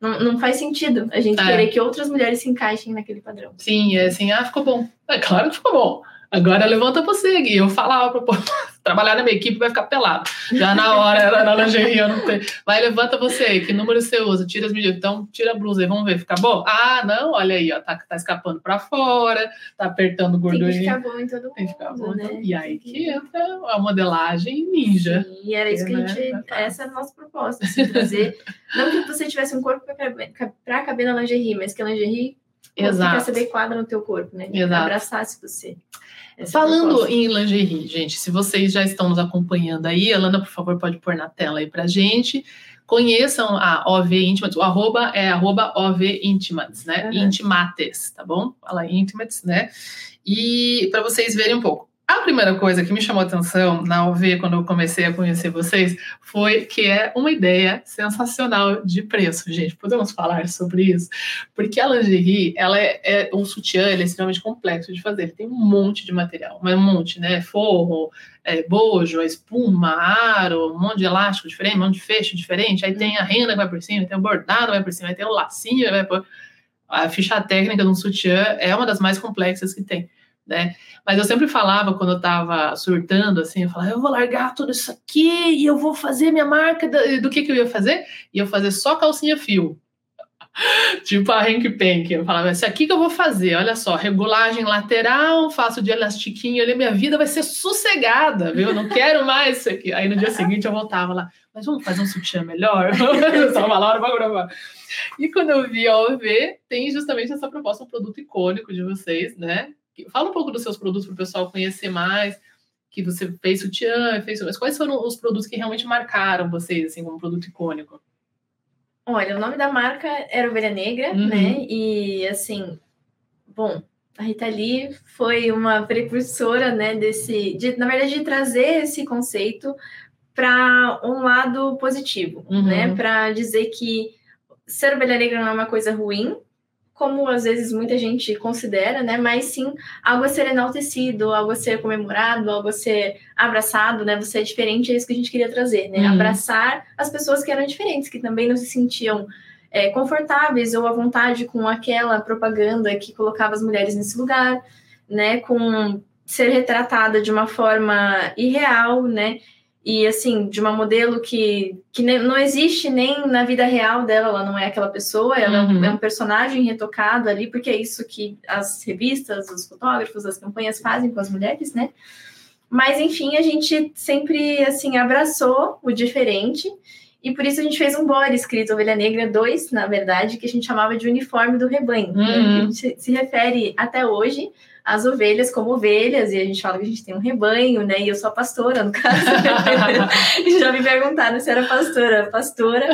não, não faz sentido a gente É. querer que outras mulheres se encaixem naquele padrão. sim, é assim, ah, ficou bom. É claro que ficou bom. Agora levanta você, Gui. Eu falava pro povo, trabalhar na minha equipe vai ficar pelado. Já na hora, era na lingerie, eu não tenho. Vai, levanta você, que número você usa? Tira as medidas. Então, tira a blusa aí, vamos ver, fica bom? Ah, não, olha aí, ó, tá, tá escapando pra fora, tá apertando Tem que gordurinha. ficar bom em todo mundo, Tem que ficar bom. né? então. E aí que entra a modelagem ninja. E era isso que a Né? gente. Essa é a nossa proposta, assim, trazer. não que você tivesse um corpo caber, pra caber na lingerie, mas que a lingerie Exato. ficasse adequada no teu corpo, né? Que Exato. Abraçasse você. Essa Falando em lingerie, gente, se vocês já estão nos acompanhando aí, a Lana, por favor, pode pôr na tela aí pra gente. Conheçam a OV Intimates, o arroba é arroba OV Intimates, né? Uhum. Intimates, tá bom? Fala Intimates, né? E para vocês verem um pouco. A primeira coisa que me chamou atenção na OV quando eu comecei a conhecer vocês foi que é uma ideia sensacional de preço, gente. Podemos falar sobre isso? Porque a lingerie, ela é, é um sutiã, ele é extremamente complexo de fazer. Ele tem um monte de material, mas um monte, né? Forro, é, bojo, espuma, aro, um monte de elástico diferente, um monte de fecho diferente. Aí tem a renda que vai por cima, tem o bordado que vai por cima, aí tem o lacinho que vai por... A ficha técnica de um sutiã é uma das mais complexas que tem, né? Mas eu sempre falava, quando eu estava surtando, assim, eu falava, eu vou largar tudo isso aqui e eu vou fazer minha marca do, do que, que eu ia fazer? E eu fazer só calcinha fio. tipo a Hank Pank. Eu falava, isso aqui que eu vou fazer, olha só, regulagem lateral, faço de elastiquinho ali, minha vida vai ser sossegada, viu? Eu não quero mais isso aqui. Aí no dia seguinte eu voltava lá, mas vamos fazer um sutiã melhor? Tava lá, hora gravar. E quando eu vi a OV, tem justamente essa proposta, um produto icônico de vocês, né? Fala um pouco dos seus produtos para o pessoal conhecer mais. que você fez sutiã, fez, mas quais foram os produtos que realmente marcaram vocês, assim, como produto icônico? Olha, o nome da marca era Ovelha Negra, Uhum. né? E assim, bom, a Rita Lee foi uma precursora, né, desse, de, na verdade, de trazer esse conceito para um lado positivo, Uhum. né? Para dizer que ser ovelha negra não é uma coisa ruim, como às vezes muita gente considera, né? Mas sim algo a ser enaltecido, algo a ser comemorado, algo a ser abraçado, né? Você é diferente, é isso que a gente queria trazer, né? Uhum. Abraçar as pessoas que eram diferentes, que também não se sentiam é, confortáveis ou à vontade com aquela propaganda que colocava as mulheres nesse lugar, né? Com ser retratada de uma forma irreal, né? E assim, de uma modelo que, que não existe nem na vida real dela, ela não é aquela pessoa, ela é um- Uhum. é um personagem retocado ali, porque é isso que as revistas, os fotógrafos, as campanhas fazem com as mulheres, né? Mas enfim, a gente sempre assim abraçou o diferente e por isso a gente fez um body escrito Ovelha Negra 2, na verdade, que a gente chamava de uniforme do rebanho. né? Uhum. A gente se refere até hoje às ovelhas como ovelhas, e a gente fala que a gente tem um rebanho, né? E eu sou a pastora, no caso. Já me perguntaram se era pastora. Pastora.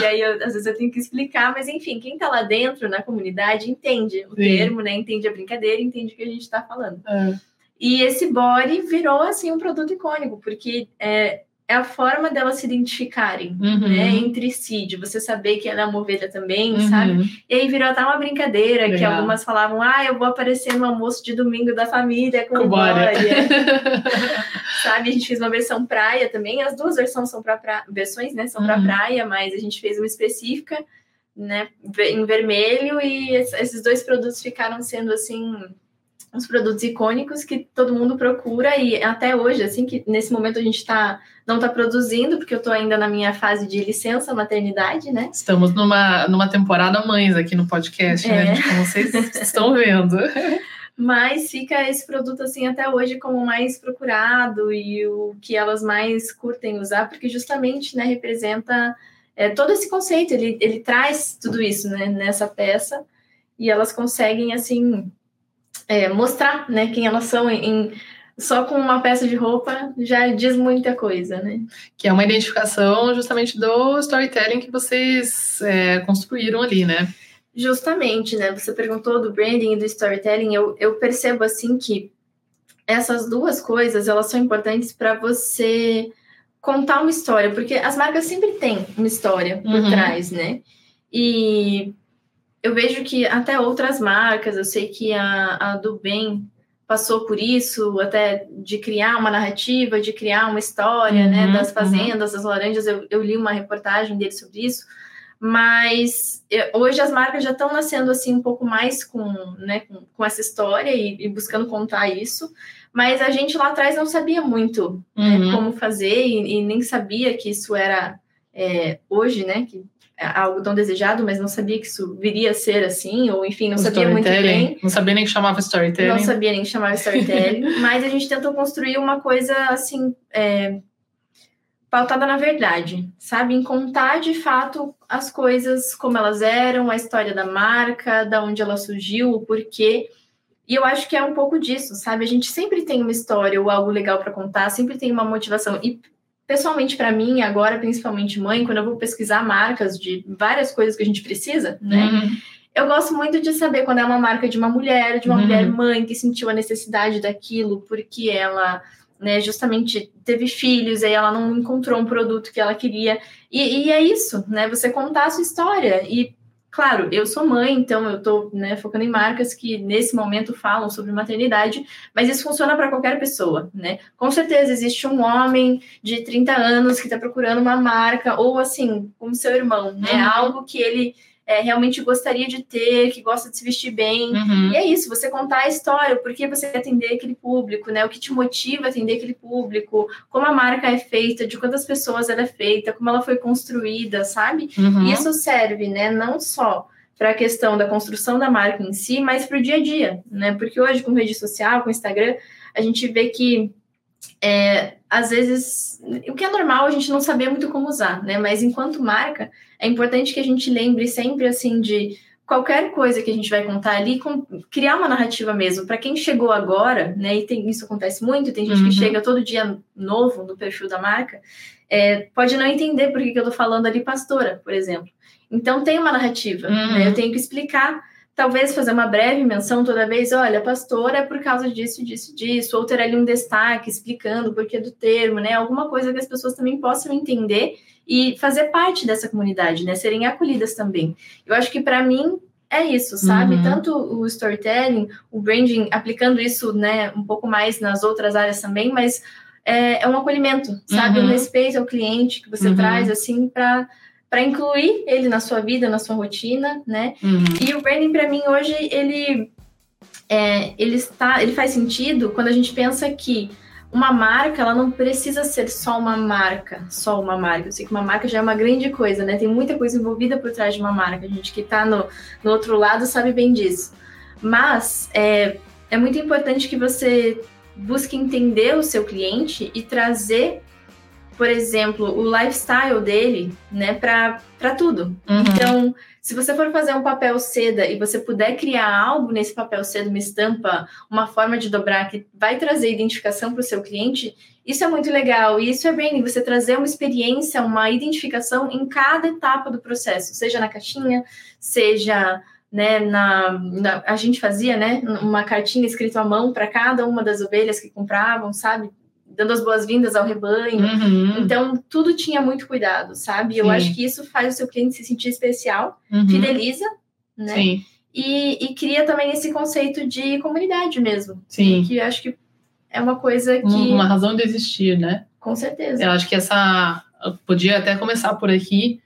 E aí, eu, às vezes, eu tenho que explicar, mas enfim, quem tá lá dentro, na comunidade, entende o Sim. termo, né? Entende a brincadeira, entende o que a gente tá falando. É. E esse body virou, assim, um produto icônico, porque é, é a forma delas se identificarem, Uhum. né? Entre si, de você saber que ela é uma ovelha também, Uhum. sabe? E aí virou até uma brincadeira, que Legal. algumas falavam, ah, eu vou aparecer no almoço de domingo da família com, Com sabe? A gente fez uma versão praia também. As duas versões são para pra... versões, né? São para Uhum. praia, mas a gente fez uma específica, né? Em vermelho e es- esses dois produtos ficaram sendo assim uns produtos icônicos que todo mundo procura e até hoje, assim que nesse momento a gente tá não tá produzindo porque eu tô ainda na minha fase de licença maternidade, né? Estamos numa, numa temporada mães aqui no podcast, né, É. gente? Como vocês estão vendo. Mas fica esse produto assim até hoje como mais procurado e o que elas mais curtem usar, porque justamente né, representa é, todo esse conceito, ele, ele traz tudo isso né, nessa peça e elas conseguem assim é, mostrar né, quem elas são em, só com uma peça de roupa já diz muita coisa, né? Que é uma identificação justamente do storytelling que vocês é, construíram ali, né? Justamente, né? Você perguntou do branding e do storytelling. Eu, eu percebo assim que essas duas coisas elas são importantes para você contar uma história, porque as marcas sempre têm uma história por Uhum. trás, né? E eu vejo que até outras marcas, eu sei que a, a do bem passou por isso, até de criar uma narrativa, de criar uma história, né? Uhum, Das uhum. fazendas, das laranjas. Eu, eu li uma reportagem dele sobre isso mas eh, hoje as marcas já estão nascendo assim um pouco mais com, né, com, com essa história e, e buscando contar isso, mas a gente lá atrás não sabia muito né, Uhum. como fazer e, e nem sabia que isso era é, hoje, né, que é algo tão desejado, mas não sabia que isso viria a ser assim, ou enfim, não O sabia muito bem. Não sabia nem que chamava storytelling. Não sabia nem que chamava storytelling, mas a gente tentou construir uma coisa assim, é, pautada na verdade, sabe? Em contar de fato as coisas como elas eram, a história da marca, da onde ela surgiu, o porquê. E eu acho que é um pouco disso, sabe? A gente sempre tem uma história ou algo legal para contar, sempre tem uma motivação. E pessoalmente para mim, agora principalmente mãe, quando eu vou pesquisar marcas de várias coisas que a gente precisa, né? Uhum. Eu gosto muito de saber quando é uma marca de uma mulher, de uma Uhum. mulher mãe que sentiu a necessidade daquilo porque ela, né, justamente teve filhos e aí ela não encontrou um produto que ela queria. E, e é isso, né? Você contar a sua história. E, claro, eu sou mãe, então eu tô né, focando em marcas que nesse momento falam sobre maternidade, mas isso funciona para qualquer pessoa, né? Com certeza existe um homem de 30 anos que está procurando uma marca, ou assim, como seu irmão, né? Uhum. Algo que ele é, realmente gostaria de ter, que gosta de se vestir bem. Uhum. E é isso, você contar a história, por que você quer atender aquele público, né? O que te motiva a atender aquele público, como a marca é feita, de quantas pessoas ela é feita, como ela foi construída, sabe? Uhum. E isso serve, né, não só para a questão da construção da marca em si, mas para o dia a dia, né? Porque hoje, com rede social, com Instagram, a gente vê que é, às vezes o que é normal a gente não saber muito como usar, né? Mas enquanto marca, é importante que a gente lembre sempre assim de qualquer coisa que a gente vai contar ali, com, criar uma narrativa mesmo. Para quem chegou agora, né, e tem, isso acontece muito, tem gente uhum. que chega todo dia novo no perfil da marca, é, pode não entender por que, que eu estou falando ali pastora, por exemplo. Então tem uma narrativa, uhum. né, eu tenho que explicar, talvez fazer uma breve menção toda vez, olha, pastora é por causa disso, disso, disso, ou ter ali um destaque explicando o porquê do termo, né, alguma coisa que as pessoas também possam entender e fazer parte dessa comunidade, né? Serem acolhidas também. Eu acho que para mim é isso, sabe? Uhum. Tanto o storytelling, o branding, aplicando isso, né, um pouco mais nas outras áreas também, mas é, é um acolhimento, sabe? Uhum. Um respeito ao cliente que você uhum. traz, assim, para para incluir ele na sua vida, na sua rotina, né? Uhum. E o branding para mim hoje ele é, ele está, ele faz sentido quando a gente pensa que uma marca, ela não precisa ser só uma marca, só uma marca. Eu sei que uma marca já é uma grande coisa, né? Tem muita coisa envolvida por trás de uma marca. A gente que está no, no outro lado sabe bem disso. Mas é, é muito importante que você busque entender o seu cliente e trazer por exemplo, o lifestyle dele, né, para tudo. Uhum. Então, se você for fazer um papel seda e você puder criar algo nesse papel seda, uma estampa, uma forma de dobrar que vai trazer identificação para o seu cliente, isso é muito legal. E isso é bem você trazer uma experiência, uma identificação em cada etapa do processo, seja na caixinha, seja né, na, na, a gente fazia, né, uma cartinha escrita à mão para cada uma das ovelhas que compravam, sabe? Dando as boas-vindas ao rebanho. Uhum. Então, tudo tinha muito cuidado, sabe? Sim. Eu acho que isso faz o seu cliente se sentir especial, uhum. fideliza, né? Sim. E, e, cria também esse conceito de comunidade mesmo. Sim. Que eu acho que é uma coisa que. Uma razão de existir, né? Com certeza. Eu acho que essa. Eu podia até começar por aqui,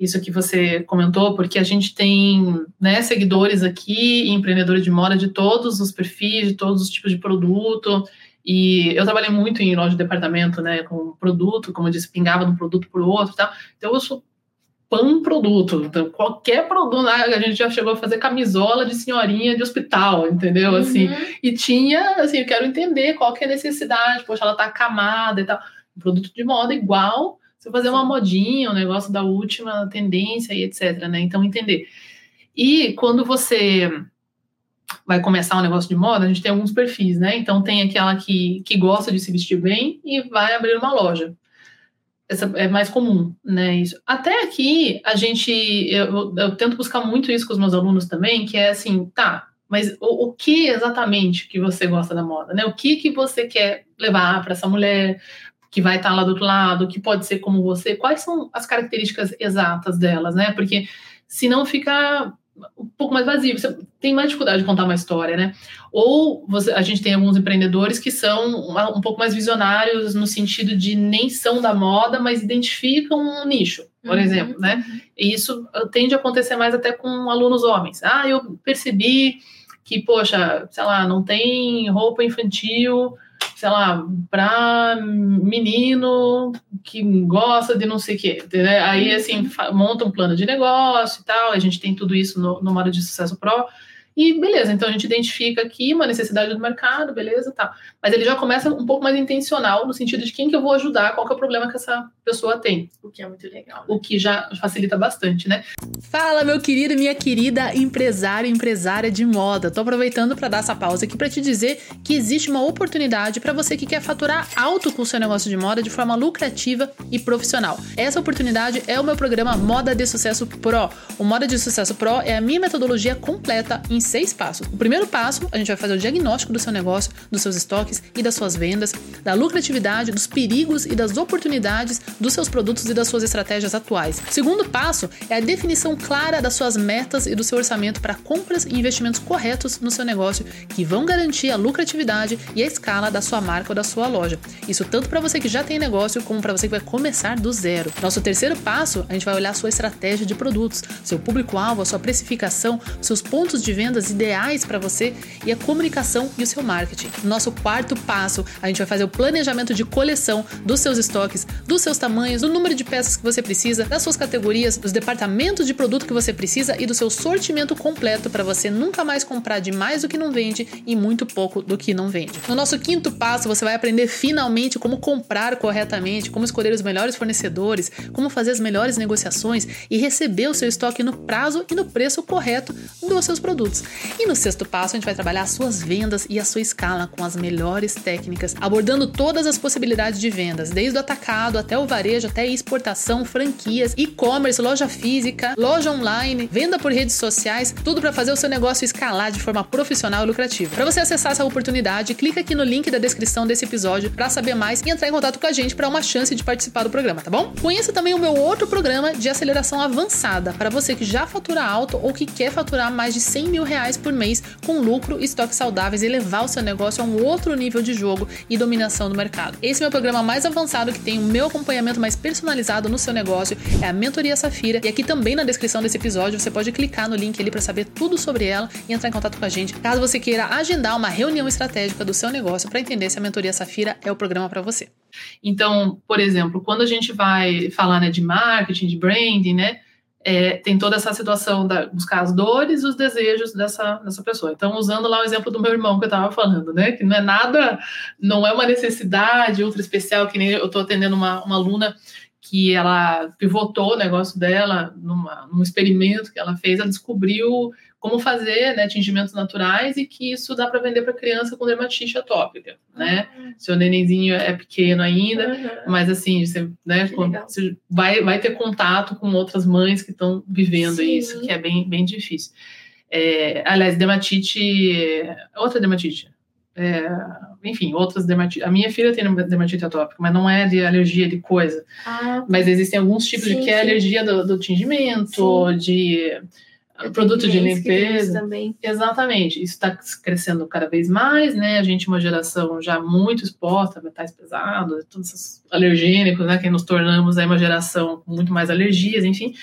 isso que você comentou, porque a gente tem né, seguidores aqui, empreendedores de moda de todos os perfis, de todos os tipos de produto. E eu trabalhei muito em loja de departamento, né, com produto, como eu disse, pingava de um produto para o outro e tal. Então eu sou pan produto. Então, qualquer produto, né, a gente já chegou a fazer camisola de senhorinha de hospital, entendeu? Uhum. Assim, e tinha, assim, eu quero entender qual que é a necessidade, poxa, ela tá camada e tal. Um produto de moda igual, se eu fazer uma modinha, um negócio da última tendência e etc, né? Então, entender. E quando você vai começar um negócio de moda, a gente tem alguns perfis, né? Então tem aquela que, que gosta de se vestir bem e vai abrir uma loja. Essa é mais comum, né? Isso. Até aqui a gente eu, eu tento buscar muito isso com os meus alunos também, que é assim, tá, mas o, o que exatamente que você gosta da moda, né? O que que você quer levar para essa mulher que vai estar tá lá do outro lado, que pode ser como você? Quais são as características exatas delas, né? Porque senão fica um pouco mais vazio, você tem mais dificuldade de contar uma história, né? Ou você, a gente tem alguns empreendedores que são um, pouco mais visionários no sentido de nem são da moda, mas identificam um nicho, por uhum, exemplo, né? Uhum. E isso tende a acontecer mais até com alunos homens. Ah, eu percebi que, poxa, sei lá, não tem roupa infantil sei lá, para menino que gosta de não sei o quê. Aí, uhum. assim, monta um plano de negócio e tal, a gente tem tudo isso no, no Modo de Sucesso Pro, e beleza, então a gente identifica aqui uma necessidade do mercado, beleza, tá. Mas ele já começa um pouco mais intencional, no sentido de quem que eu vou ajudar, qual que é o problema que essa pessoa tem. O que é muito legal. Né? O que já facilita bastante, né? Fala, meu querido e minha querida empresário e empresária de moda. Tô aproveitando para dar essa pausa aqui para te dizer que existe uma oportunidade para você que quer faturar alto com o seu negócio de moda de forma lucrativa e profissional. Essa oportunidade é o meu programa Moda de Sucesso Pro. O Moda de Sucesso Pro é a minha metodologia completa em seis passos. O primeiro passo, a gente vai fazer o diagnóstico do seu negócio, dos seus estoques e das suas vendas, da lucratividade, dos perigos e das oportunidades dos seus produtos e das suas estratégias atuais. O segundo passo é a definição clara das suas metas e do seu orçamento para compras e investimentos corretos no seu negócio que vão garantir a lucratividade e a escala da sua marca ou da sua loja. Isso tanto para você que já tem negócio como para você que vai começar do zero. Nosso terceiro passo, a gente vai olhar a sua estratégia de produtos, seu público-alvo, a sua precificação, seus pontos de venda vendas ideais para você e a comunicação e o seu marketing. No nosso quarto passo, a gente vai fazer o planejamento de coleção dos seus estoques, dos seus tamanhos, do número de peças que você precisa, das suas categorias, dos departamentos de produto que você precisa e do seu sortimento completo para você nunca mais comprar de mais do que não vende e muito pouco do que não vende. No nosso quinto passo, você vai aprender finalmente como comprar corretamente, como escolher os melhores fornecedores, como fazer as melhores negociações e receber o seu estoque no prazo e no preço correto dos seus produtos. E no sexto passo, a gente vai trabalhar as suas vendas e a sua escala com as melhores técnicas, abordando todas as possibilidades de vendas, desde o atacado até o varejo, até exportação, franquias, e-commerce, loja física, loja online, venda por redes sociais, tudo para fazer o seu negócio escalar de forma profissional e lucrativa. Para você acessar essa oportunidade, clica aqui no link da descrição desse episódio para saber mais e entrar em contato com a gente para uma chance de participar do programa, tá bom? Conheça também o meu outro programa de aceleração avançada para você que já fatura alto ou que quer faturar mais de 100 mil reais por mês com lucro, estoques saudáveis e levar o seu negócio a um outro nível de jogo e dominação do mercado. Esse é o meu programa mais avançado que tem o meu acompanhamento mais personalizado no seu negócio, é a Mentoria Safira. E aqui também na descrição desse episódio você pode clicar no link ali para saber tudo sobre ela e entrar em contato com a gente, caso você queira agendar uma reunião estratégica do seu negócio para entender se a Mentoria Safira é o programa para você. Então, por exemplo, quando a gente vai falar né, de marketing, de branding, né? É, tem toda essa situação da buscar as dores e os desejos dessa, dessa pessoa. Então, usando lá o exemplo do meu irmão que eu estava falando, né? Que não é nada, não é uma necessidade ultra especial, que nem eu estou atendendo uma, uma aluna que ela pivotou o negócio dela numa, num experimento que ela fez, ela descobriu como fazer né, tingimentos naturais e que isso dá para vender para criança com dermatite atópica, né? Uhum. Seu nenenzinho é pequeno ainda, uhum. mas assim, você, né, você vai, vai ter contato com outras mães que estão vivendo Sim. isso, que é bem, bem difícil. É, aliás, dermatite, outra dermatite, é, enfim, outras dermatites. A minha filha tem dermatite atópica, mas não é de alergia de coisa. Ah, mas existem alguns tipos sim, de que é alergia do, do tingimento, sim. de produto de limpeza. Também. Exatamente. Isso está crescendo cada vez mais, né? A gente, uma geração já muito exposta a metais pesados, todos esses alergênicos, né? Que nos tornamos aí uma geração com muito mais alergias, enfim.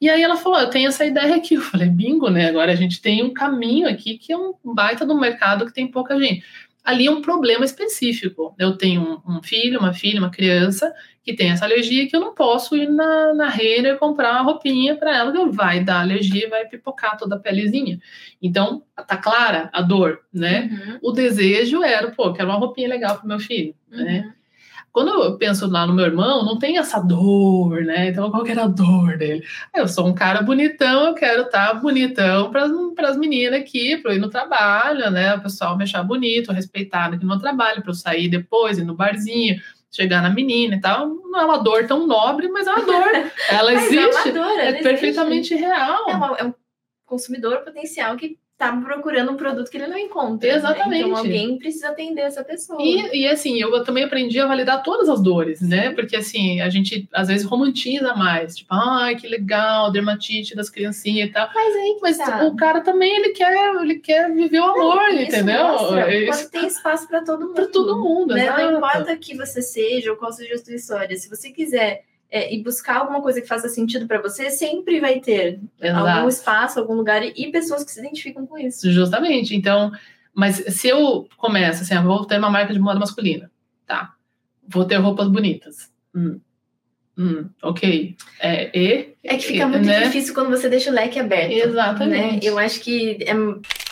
E aí ela falou: Eu tenho essa ideia aqui. Eu falei: Bingo, né? Agora a gente tem um caminho aqui que é um baita do mercado que tem pouca gente ali é um problema específico. Eu tenho um, filho, uma filha, uma criança que tem essa alergia que eu não posso ir na, na Renner comprar uma roupinha para ela que vai dar alergia e vai pipocar toda a pelezinha. Então, tá clara a dor, né? Uhum. O desejo era, pô, quero uma roupinha legal para meu filho, né? uhum. né? Quando eu penso lá no meu irmão, não tem essa dor, né? Então, qual que era a dor dele? Eu sou um cara bonitão, eu quero estar tá bonitão para as meninas aqui, para eu ir no trabalho, né? O pessoal me achar bonito, respeitado aqui no trabalho, para eu sair depois, ir no barzinho, chegar na menina e tal. Não é uma dor tão nobre, mas é uma dor. Ela existe. É, dor, é perfeitamente existe. real. É, é um consumidor potencial que tá procurando um produto que ele não encontra. Exatamente. Né? Então alguém precisa atender essa pessoa. E, e assim, eu também aprendi a validar todas as dores, né? Porque assim, a gente às vezes romantiza mais, tipo, ai, que legal, dermatite das criancinhas e tal. Mas aí Mas tá. o cara também ele quer, ele quer viver o amor, não, entendeu? Mostra, isso. tem espaço para todo mundo. Para todo mundo, né? Não importa que você seja ou qual seja a sua história, se você quiser é, e buscar alguma coisa que faça sentido para você, sempre vai ter Exato. algum espaço, algum lugar e, e, pessoas que se identificam com isso. Justamente. Então, mas se eu começo assim, ah, vou ter uma marca de moda masculina, tá? Vou ter roupas bonitas. Hum. Hum, ok. É, e, é que fica muito né? difícil quando você deixa o leque aberto. Né? Exatamente. Né? Eu acho que é,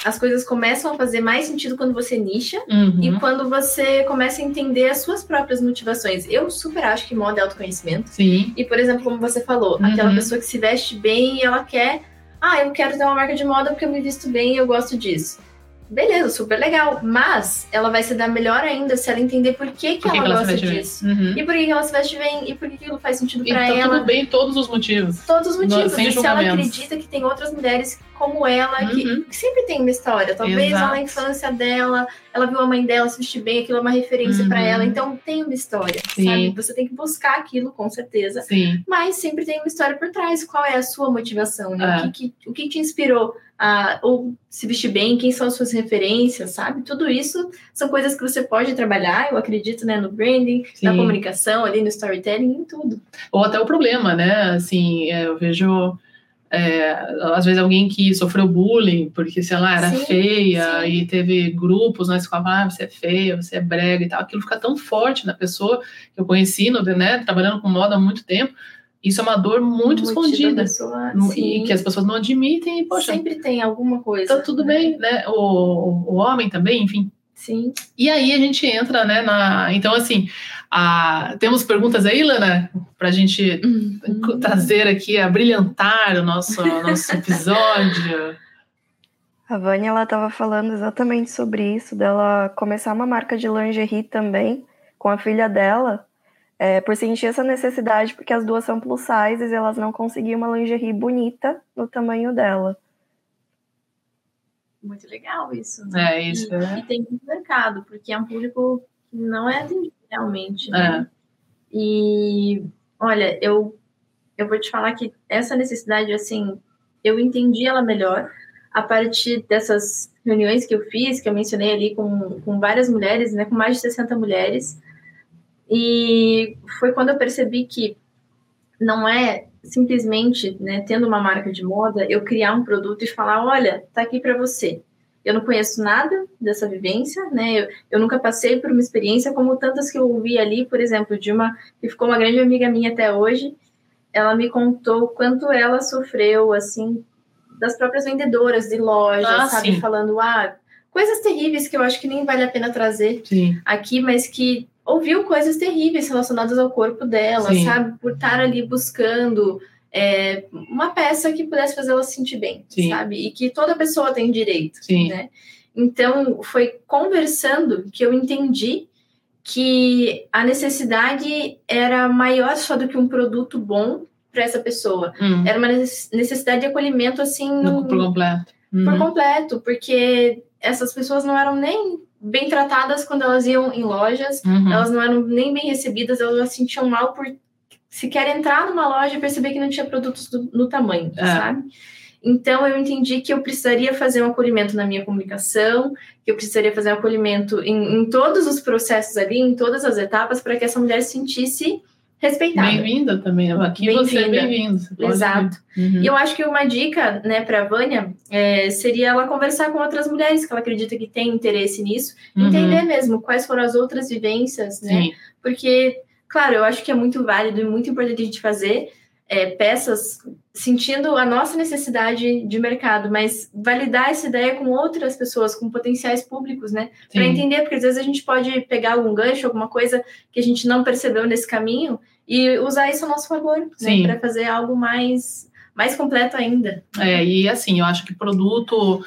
as coisas começam a fazer mais sentido quando você nicha uhum. e quando você começa a entender as suas próprias motivações. Eu super acho que moda é autoconhecimento. Sim. E, por exemplo, como você falou, uhum. aquela pessoa que se veste bem e ela quer. Ah, eu quero ter uma marca de moda porque eu me visto bem e eu gosto disso beleza, super legal. Mas ela vai se dar melhor ainda se ela entender por que, que, por que ela, que ela gosta disso. Uhum. E por que, que, ela se veste bem, e por que, aquilo faz sentido para tá ela. tudo bem todos os motivos. Todos os motivos. No, e se ela acredita que tem outras mulheres como ela, uhum. que, que, sempre tem uma história. Talvez Exato. na infância dela, ela viu a mãe dela se vestir bem, aquilo é uma referência uhum. para ela. Então tem uma história, Sim. sabe? Você tem que buscar aquilo, com certeza. Sim. Mas sempre tem uma história por trás. Qual é a sua motivação, né? É. O, que, que, o que te inspirou a ou se vestir bem, quem são as suas referências, sabe? Tudo isso são coisas que você pode trabalhar, eu acredito, né, no branding, Sim. na comunicação, ali no storytelling, em tudo. Ou até o problema, né? Assim, é, eu vejo é, às vezes alguém que sofreu bullying porque, sei lá, era Sim, feia sim. e teve grupos na escola, ah, você é feia, você é brega e tal. Aquilo fica tão forte na pessoa que eu conheci, no, né, trabalhando com moda há muito tempo. Isso é uma dor muito da escondida pessoa, e que as pessoas não admitem e, poxa, sempre tem alguma coisa. tá tudo né? bem, né? O, o homem também, enfim. Sim. E aí a gente entra, né, na... Então, assim, a... temos perguntas aí, Lana? Pra gente Uhum. trazer aqui, a brilhantar o nosso, nosso episódio. A Vânia, ela tava falando exatamente sobre isso, dela começar uma marca de lingerie também, com a filha dela, é, por sentir essa necessidade, porque as duas são plus sizes e elas não conseguiam uma lingerie bonita no tamanho dela. Muito legal isso. né? É isso, E, né? e tem muito mercado, porque é um público que não é atendido realmente. Né? É. E olha, eu, eu vou te falar que essa necessidade, assim, eu entendi ela melhor a partir dessas reuniões que eu fiz, que eu mencionei ali com, com várias mulheres, né, com mais de 60 mulheres. E foi quando eu percebi que não é simplesmente, né, tendo uma marca de moda, eu criar um produto e falar, olha, tá aqui para você. Eu não conheço nada dessa vivência, né? Eu, eu nunca passei por uma experiência como tantas que eu ouvi ali, por exemplo, de uma que ficou uma grande amiga minha até hoje. Ela me contou quanto ela sofreu, assim, das próprias vendedoras de loja, Ah, sabe? sim. Falando, ah, coisas terríveis que eu acho que nem vale a pena trazer Sim, aqui, mas que ouviu coisas terríveis relacionadas ao corpo dela, Sim. sabe? Por estar ali buscando é, uma peça que pudesse fazer ela se sentir bem, Sim. sabe? E que toda pessoa tem direito, sim. né? Então, foi conversando que eu entendi que a necessidade era maior só do que um produto bom para essa pessoa. Hum, Era uma necess- necessidade de acolhimento, assim, no, por completo. por Uhum. completo, porque essas pessoas não eram nem bem tratadas quando elas iam em lojas, Uhum. elas não eram nem bem recebidas, elas se sentiam mal por sequer entrar numa loja e perceber que não tinha produtos do- no tamanho, É. sabe? Então eu entendi que eu precisaria fazer um acolhimento na minha comunicação, que eu precisaria fazer um acolhimento em, em todos os processos ali, em todas as etapas, para que essa mulher se sentisse respeitada. Bem-vinda também. Aqui você é bem-vindo. Exato. Uhum. E eu acho que uma dica, né, para a Vânia é, seria ela conversar com outras mulheres que ela acredita que tem interesse nisso, Uhum. entender mesmo quais foram as outras vivências, né? Sim, Porque, claro, eu acho que é muito válido e muito importante a gente fazer é, peças sentindo a nossa necessidade de mercado, mas validar essa ideia com outras pessoas, com potenciais públicos, né? Para entender, porque às vezes a gente pode pegar algum gancho, alguma coisa que a gente não percebeu nesse caminho e usar isso a nosso favor, né? Para fazer algo mais, mais completo ainda. É, e assim, eu acho que produto.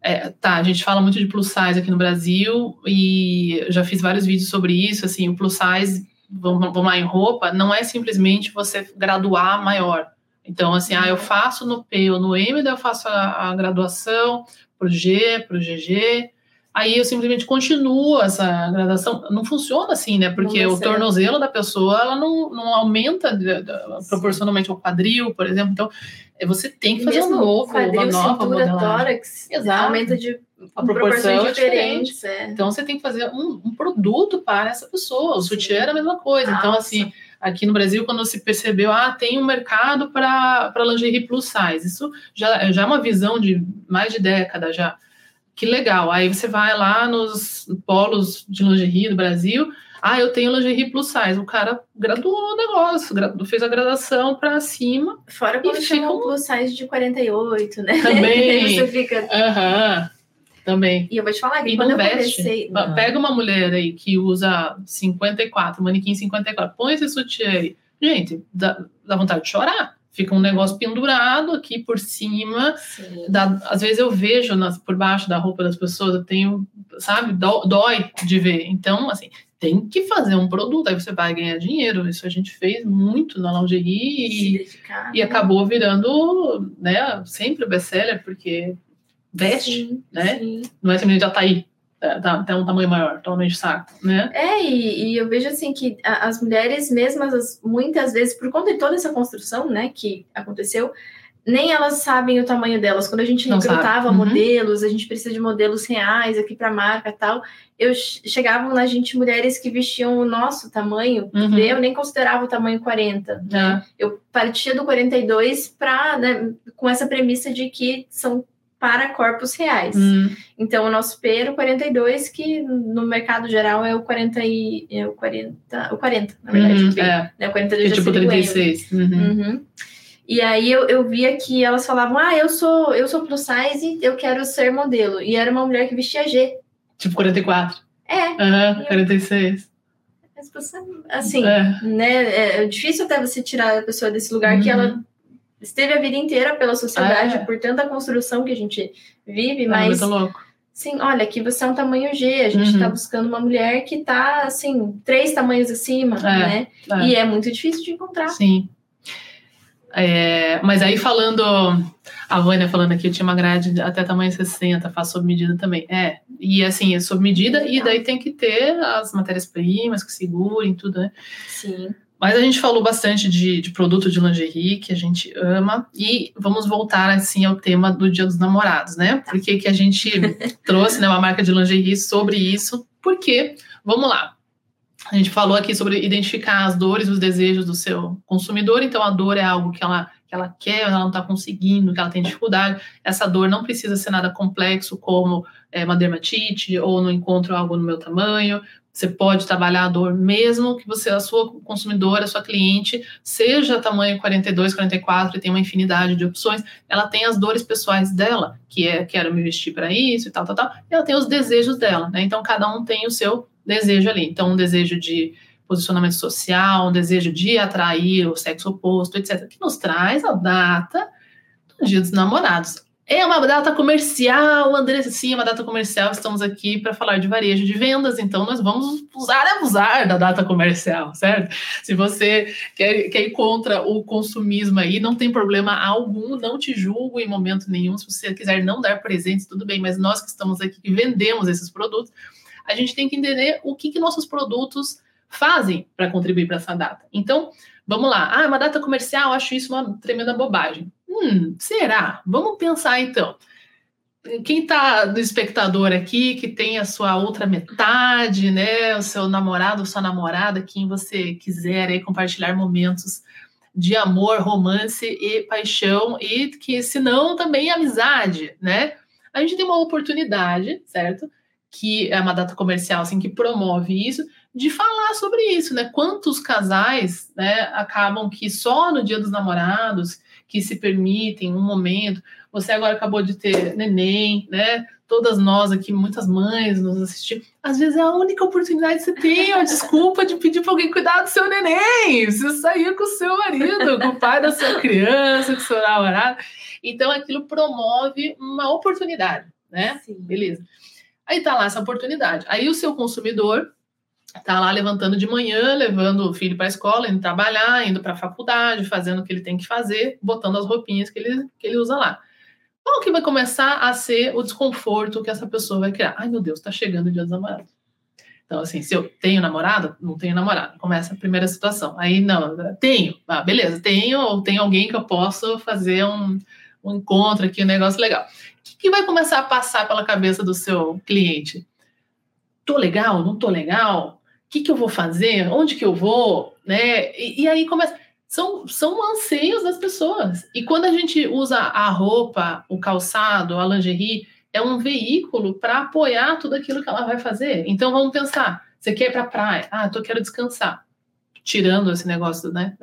é, tá, a gente fala muito de plus size aqui no Brasil e eu já fiz vários vídeos sobre isso. Assim, o plus size, vamos, vamos lá em roupa, não é simplesmente você graduar maior. Então, assim, ah, eu faço no P ou no M, daí eu faço a, a graduação pro G, pro GG. Aí eu simplesmente continuo essa graduação. Não funciona assim, né? Porque o tornozelo da pessoa ela não, não aumenta de- proporcionalmente ao quadril, por exemplo. Então, é, você tem que fazer um Mesmo novo, quadril, uma nova cintura, modelagem. tórax, Exato. aumenta de A proporção é diferente. diferentes. É. Então, você tem que fazer um, um produto para essa pessoa. O sutiã era a mesma coisa. Então, Nossa. assim, aqui no Brasil, quando se percebeu, ah, tem um mercado para lingerie plus size. Isso já, já é uma visão de mais de década já. Que legal. Aí você vai lá nos polos de lingerie do Brasil. Ah, eu tenho lingerie plus size. O cara graduou o negócio, fez a graduação para cima. Fora quando fica um plus size de 48, né? Também. Você fica... Aham, também. E eu vou te falar que E quando eu veste. comecei... Pega uma mulher aí que usa 54, manequim 54, põe esse sutiã aí. Gente, dá, dá vontade de chorar. Fica um negócio pendurado aqui por cima. Dá- às vezes eu vejo nas, por baixo da roupa das pessoas, eu tenho, sabe, dó- dói de ver. Então, assim, tem que fazer um produto, aí você vai ganhar dinheiro. Isso a gente fez muito na lingerie e, dedicar, e né? acabou virando, né, sempre best-seller, porque veste, Sim, né? sim. não é simplesmente já tá aí, é, tá, tá um tamanho maior, totalmente saco, né? É, e, e eu vejo assim que a- as mulheres, mesmo as, muitas vezes, por conta de toda essa construção, né, que aconteceu, nem elas sabem o tamanho delas. Quando a gente Não recrutava. Uhum. modelos, a gente precisa de modelos reais aqui para marca e tal. Eu che- chegavam na gente mulheres que vestiam o nosso tamanho, Uhum. eu nem considerava o tamanho 40. né? Eu partia do 42 para, né, com essa premissa de que são para corpos reais. Hum, Então, o nosso P era o 42, que no mercado geral é o 40 e é o 40, o 40, na verdade, uhum, o P, é, né? O 42 que é tipo seria o M. 36. Uhum. Uhum. E aí eu, eu via que elas falavam: "Ah, eu sou eu sou plus size, eu quero ser modelo". E era uma mulher que vestia G. Tipo 44. É, Aham, 46. mas assim, É. né? É é difícil até você tirar a pessoa desse lugar que Uhum. ela esteve a vida inteira pela sociedade É. por tanta construção que a gente vive, É mas muito louco. sim, olha, aqui você é um tamanho G, a gente Uhum. está buscando uma mulher que tá assim, três tamanhos acima, É, né? é. E é muito difícil de encontrar. Sim. É, mas aí falando, a Vânia falando aqui, eu tinha uma grade até tamanho 60, faço sob medida também. É, e assim, é sob medida, e daí tem que ter as matérias-primas que segurem tudo, né? Sim. Mas a gente falou bastante de, de produto de lingerie, que a gente ama, e vamos voltar assim ao tema do Dia dos Namorados, né? Porque que a gente trouxe né, uma marca de lingerie sobre isso, porque, vamos lá, a gente falou aqui sobre identificar as dores e os desejos do seu consumidor, então a dor é algo que ela, que ela quer, ela não está conseguindo, que ela tem dificuldade. Essa dor não precisa ser nada complexo, como é, uma dermatite, ou não encontro algo no meu tamanho. Você pode trabalhar a dor mesmo que você, a sua consumidora, a sua cliente, seja tamanho 42, 44 e tem uma infinidade de opções, ela tem as dores pessoais dela, que é quero me vestir para isso e tal, tal, tal, e ela tem os desejos dela, né? Então cada um tem o seu desejo ali. Então um desejo de posicionamento social, um desejo de atrair o sexo oposto, etc, que nos traz a data do Dia dos Namorados. É uma data comercial, Andressa, sim, é uma data comercial. Estamos aqui para falar de varejo de vendas, então nós vamos usar e abusar da data comercial, certo? Se você quer, quer ir contra o consumismo aí, não tem problema algum, não te julgo em momento nenhum. Se você quiser não dar presentes, tudo bem, mas nós que estamos aqui, que vendemos esses produtos, a gente tem que entender o que, que nossos produtos fazem para contribuir para essa data. Então, vamos lá. Ah, uma data comercial, acho isso uma tremenda bobagem. Hum, será? Vamos pensar então. Quem está do espectador aqui, que tem a sua outra metade, né? O seu namorado, sua namorada, quem você quiser aí compartilhar momentos de amor, romance e paixão, e que, se não, também amizade, né? A gente tem uma oportunidade, certo? Que é uma data comercial, assim, que promove isso, de falar sobre isso, né? Quantos casais, né, acabam que só no dia dos namorados que se permitem um momento. Você agora acabou de ter neném, né? Todas nós aqui, muitas mães nos assistindo. Às vezes é a única oportunidade que você tem, a desculpa de pedir para alguém cuidar do seu neném. Você sair com o seu marido, com o pai da sua criança, com o seu namorado. Então aquilo promove uma oportunidade, né? Sim. Beleza. Aí tá lá essa oportunidade. Aí o seu consumidor tá lá levantando de manhã, levando o filho para a escola, indo trabalhar, indo para a faculdade, fazendo o que ele tem que fazer, botando as roupinhas que ele, que ele usa lá. Qual que vai começar a ser o desconforto que essa pessoa vai criar? Ai, meu Deus, tá chegando o dia dos namorados. Então, assim, se eu tenho namorado, não tenho namorado. Começa a primeira situação. Aí, não, tenho. Ah, beleza, tenho, ou tem alguém que eu posso fazer um, um encontro aqui, um negócio legal. O que, que vai começar a passar pela cabeça do seu cliente? Tô legal? Não tô legal? O que, que eu vou fazer? Onde que eu vou? Né? E, e aí começa. São, são anseios das pessoas. E quando a gente usa a roupa, o calçado, a lingerie, é um veículo para apoiar tudo aquilo que ela vai fazer. Então vamos pensar: você quer ir para a praia? Ah, eu quero descansar. Tirando esse negócio, né?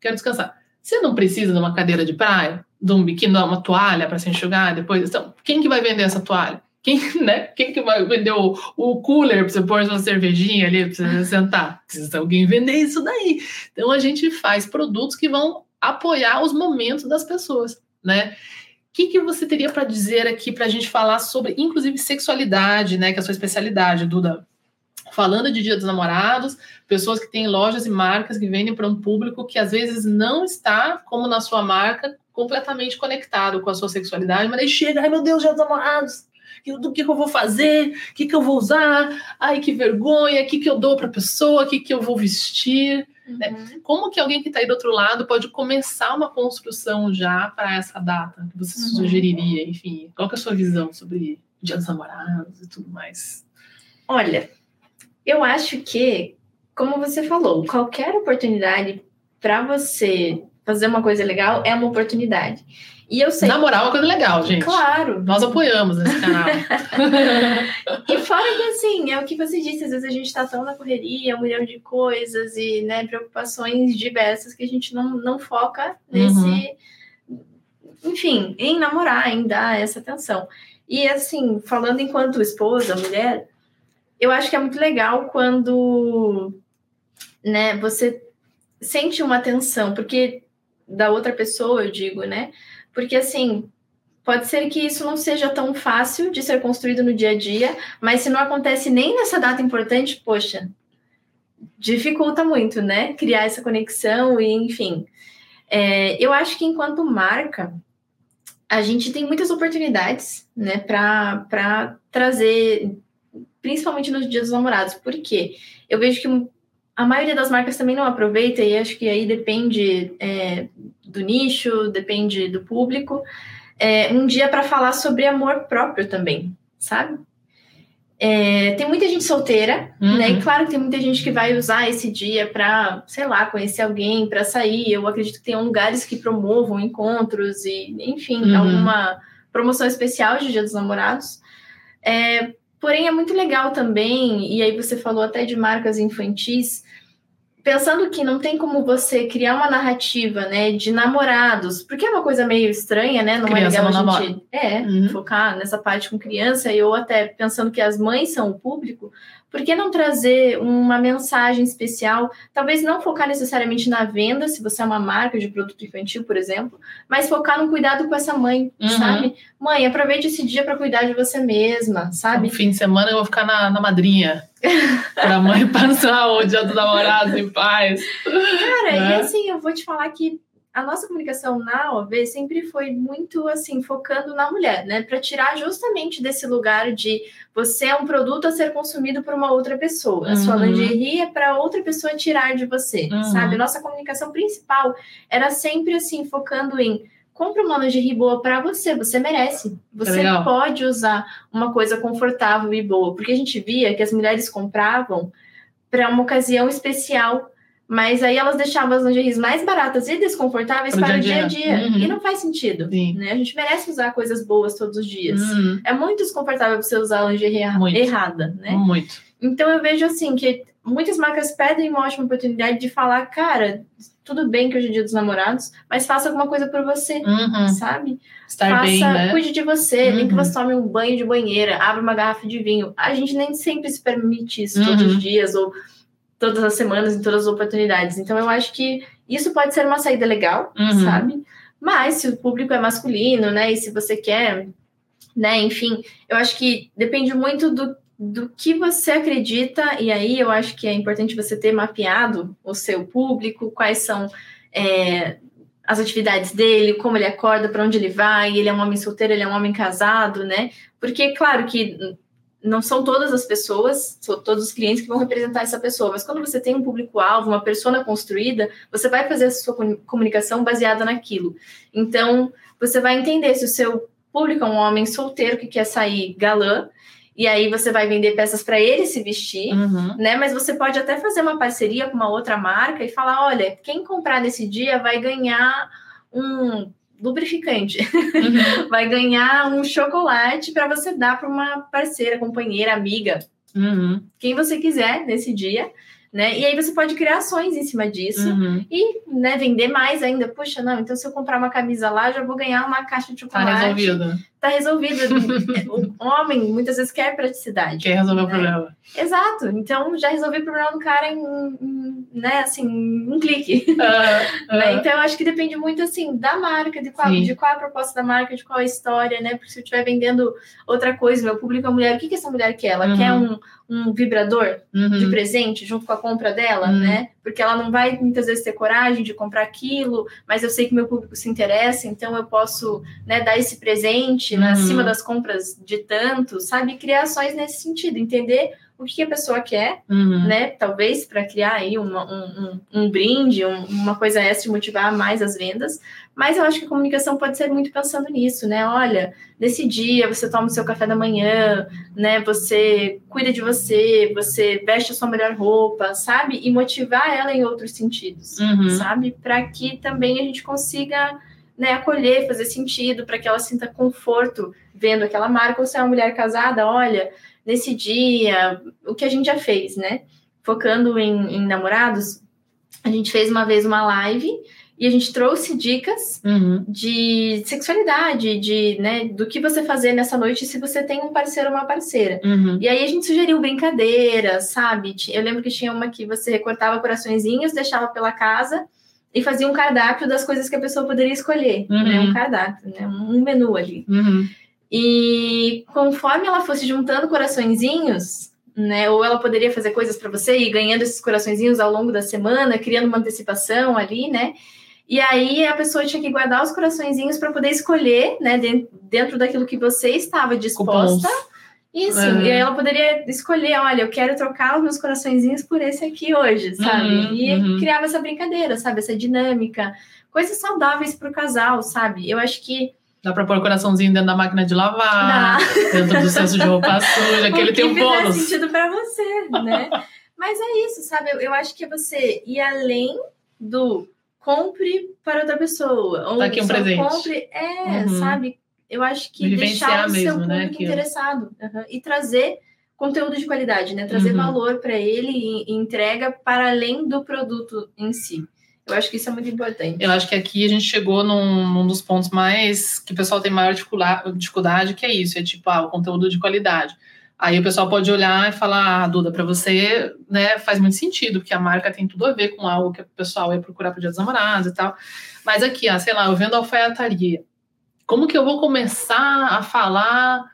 Quero descansar. Você não precisa de uma cadeira de praia, de um biquíni, de uma toalha para se enxugar depois? Então, quem que vai vender essa toalha? Quem, né? Quem que vai vender o, o cooler para você pôr uma cervejinha ali para você sentar? Precisa alguém vender isso daí. Então a gente faz produtos que vão apoiar os momentos das pessoas, né? O que, que você teria para dizer aqui para a gente falar sobre, inclusive, sexualidade, né? Que é a sua especialidade, Duda. Falando de Dia dos Namorados, pessoas que têm lojas e marcas que vendem para um público que às vezes não está, como na sua marca, completamente conectado com a sua sexualidade, mas aí chega, ai meu Deus, Dia dos Namorados, do que, que eu vou fazer, o que, que eu vou usar, ai que vergonha, o que, que eu dou para a pessoa, o que, que eu vou vestir. Né? Como que alguém que está aí do outro lado pode começar uma construção já para essa data que você Uhum. sugeriria? Enfim, qual que é a sua visão sobre Dia dos Namorados e tudo mais? Olha, eu acho que, como você falou, qualquer oportunidade para você fazer uma coisa legal é uma oportunidade. E eu sei. Namorar é uma coisa legal, gente. Claro. Nós apoiamos esse canal. E fora que, assim, é o que você disse, às vezes a gente tá tão na correria, um milhão de coisas e, né, preocupações diversas que a gente não, não foca nesse. Enfim, em namorar, em dar essa atenção. E, assim, falando enquanto esposa, mulher, eu acho que é muito legal quando, né, você sente uma atenção, porque da outra pessoa, eu digo, né? Porque, assim, Pode ser que isso não seja tão fácil de ser construído no dia a dia, mas se não acontece nem nessa data importante, poxa, dificulta muito, né? Criar essa conexão e, enfim. É, eu acho que enquanto marca, a gente tem muitas oportunidades, né, para trazer, principalmente nos dias dos namorados. Por quê? Eu vejo que a maioria das marcas também não aproveita, e acho que aí depende é, do nicho, depende do público é, um dia para falar sobre amor próprio também, sabe? É, tem muita gente solteira, Uhum. né? E claro que tem muita gente que vai usar esse dia para, sei lá, conhecer alguém, para sair. Eu acredito que tenham lugares que promovam encontros e, enfim, Uhum. alguma promoção especial de Dia dos Namorados. É, porém, é muito legal também, e aí você falou até de marcas infantis, pensando que não tem como você criar uma narrativa, né, de namorados, porque é uma coisa meio estranha, né? Não Criança é legal não a gente é, Uhum. focar nessa parte com criança, e eu até pensando que as mães são o público, por que não trazer uma mensagem especial? Talvez não focar necessariamente na venda, se você é uma marca de produto infantil, por exemplo, mas focar no cuidado com essa mãe, Uhum. sabe? Mãe, aproveite esse dia para cuidar de você mesma, No sabe? fim de semana eu vou ficar na, na madrinha. pra mãe passar o dia dos namorados em paz. Cara, e né? assim, eu vou te falar que a nossa comunicação na OV sempre foi muito assim, focando na mulher, né? Para tirar justamente desse lugar de você é um produto a ser consumido por uma outra pessoa. A sua Uhum. lingerie é para outra pessoa tirar de você, Uhum. sabe? Nossa comunicação principal era sempre assim, focando em compra uma lingerie boa para você, você merece. Você legal. pode usar uma coisa confortável e boa, porque a gente via que as mulheres compravam para uma ocasião especial, mas aí elas deixavam as lingeries mais baratas e desconfortáveis Pro para o dia dia a dia. dia. Uhum. E não faz sentido. Sim. Né? A gente merece usar coisas boas todos os dias. Uhum. É muito desconfortável você usar a lingerie Muito. errada, né? Muito. Então eu vejo assim que muitas marcas pedem uma ótima oportunidade de falar, cara, tudo bem que hoje é dia dos namorados, mas faça alguma coisa por você, Uhum. sabe? Estar faça, bem, né? cuide de você, nem que Uhum. você tome um banho de banheira, abra uma garrafa de vinho. A gente nem sempre se permite isso todos Uhum. os dias ou todas as semanas, em todas as oportunidades. Então eu acho que isso pode ser uma saída legal, Uhum. sabe? Mas se o público é masculino, né, e se você quer, né, enfim, eu acho que depende muito do, do que você acredita, e aí eu acho que é importante você ter mapeado o seu público, quais são é, as atividades dele, como ele acorda, para onde ele vai, ele é um homem solteiro, ele é um homem casado, né? Porque, claro que não são todas as pessoas, são todos os clientes que vão representar essa pessoa, mas quando você tem um público-alvo, uma persona construída, você vai fazer a sua comu- comunicação baseada naquilo. Então, você vai entender se o seu público é um homem solteiro que quer sair galã, e aí você vai vender peças para ele se vestir, Uhum. né? Mas você pode até fazer uma parceria com uma outra marca e falar: olha, quem comprar nesse dia vai ganhar um lubrificante, Uhum. vai ganhar um chocolate para você dar para uma parceira, companheira, amiga, Uhum. quem você quiser nesse dia, né? E aí você pode criar ações em cima disso Uhum. e, né, vender mais ainda. Puxa, não, então se eu comprar uma camisa lá, já vou ganhar uma caixa de Tá chocolate. resolvido. Tá resolvido. o homem muitas vezes quer praticidade. Quer resolver o né? problema. Exato. Então já resolvi o problema do cara em, em, né, assim, um clique. Né? ah. Então acho que depende muito assim da marca, de qual, Sim. de qual é a proposta da marca, de qual é a história, né? Porque se eu estiver vendendo outra coisa, meu público é mulher, o que, que essa mulher quer? Ela Uhum. quer um, um vibrador de Uhum. presente junto com a compra dela, Uhum. né? Porque ela não vai muitas vezes ter coragem de comprar aquilo, mas eu sei que meu público se interessa, então eu posso né, dar esse presente Uhum. na acima das compras de tanto, sabe? Criar ações nesse sentido, entender o que a pessoa quer, Uhum. né? Talvez para criar aí uma- um, um, um brinde, um- uma coisa extra e motivar mais as vendas. Mas eu acho que a comunicação pode ser muito pensando nisso, né? Olha, nesse dia você toma o seu café da manhã, né? Você cuida de você, você veste a sua melhor roupa, sabe? E motivar ela em outros sentidos, Uhum. sabe? Para que também a gente consiga né, acolher, fazer sentido, para que ela sinta conforto vendo aquela marca. Ou se é uma mulher casada, olha, nesse dia, o que a gente já fez, né? Focando em, em namorados, a gente fez uma vez uma live e a gente trouxe dicas Uhum. de sexualidade, de, né, do que você fazer nessa noite se você tem um parceiro ou uma parceira. Uhum. E aí a gente sugeriu brincadeiras, sabe? Eu lembro que tinha uma que você recortava coraçõezinhos, deixava pela casa e fazia um cardápio das coisas que a pessoa poderia escolher, Uhum. né? Um cardápio, né? Um menu ali. Uhum. E conforme ela fosse juntando coraçõezinhos, né? Ou ela poderia fazer coisas para você e ganhando esses coraçõezinhos ao longo da semana, criando uma antecipação ali, né? E aí a pessoa tinha que guardar os coraçõezinhos para poder escolher, né? den- Dentro daquilo que você estava disposta. Cupons. Isso, É. e aí ela poderia escolher, olha, eu quero trocar os meus coraçõezinhos por esse aqui hoje, sabe? Uhum, e uhum. criava essa brincadeira, sabe? Essa dinâmica. Coisas saudáveis para o casal, sabe? Eu acho que Dá pra pôr o coraçãozinho dentro da máquina de lavar, dá. dentro do senso de roupa suja, que ele tem um bônus. sentido para você, né? Mas é isso, sabe? Eu, eu acho que é você ir além do compre para outra pessoa. Ou Tá aqui um presente. compre, é, Uhum. sabe? Eu acho que Vivenciar deixar o seu mesmo, né, público aquilo. interessado uhum, e trazer conteúdo de qualidade, né? Trazer Uhum. valor para ele e entrega para além do produto em si. Eu acho que isso é muito importante. Eu acho que aqui a gente chegou num, num dos pontos mais que o pessoal tem maior dificuldade, que é isso, é tipo, ah, o conteúdo de qualidade. Aí o pessoal pode olhar e falar, ah, Duda, para você, né, faz muito sentido, porque a marca tem tudo a ver com algo que o pessoal vai procurar para Dia dos Namorados e tal. Mas aqui, ah, sei lá, eu vendo alfaiataria. Como que eu vou começar a falar,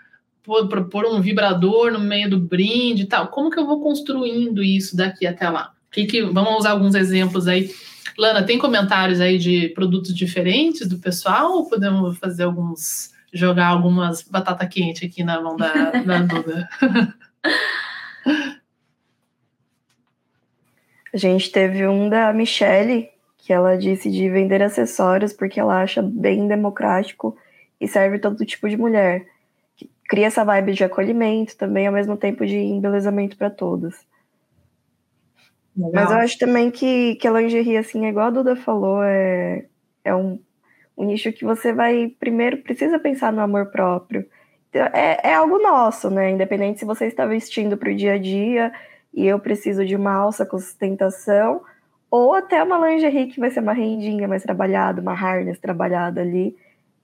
pôr um vibrador no meio do brinde e tal? Como que eu vou construindo isso daqui até lá? Que que, vamos usar alguns exemplos aí. Lana, tem comentários aí de produtos diferentes do pessoal? Ou podemos fazer alguns. jogar algumas batata quente aqui na mão da, da Duda? A gente teve um da Michelle, que ela disse de vender acessórios porque ela acha bem democrático e serve todo tipo de mulher. Cria essa vibe de acolhimento também, ao mesmo tempo de embelezamento para todos. Mas eu acho também que, que a lingerie, assim, é igual a Duda falou, é, é um, um nicho que você vai, primeiro, precisa pensar no amor próprio. Então, É, é algo nosso, né? Independente se você está vestindo para o dia a dia e eu preciso de uma alça com sustentação, ou até uma lingerie que vai ser uma rendinha mais trabalhada, uma harness trabalhada ali.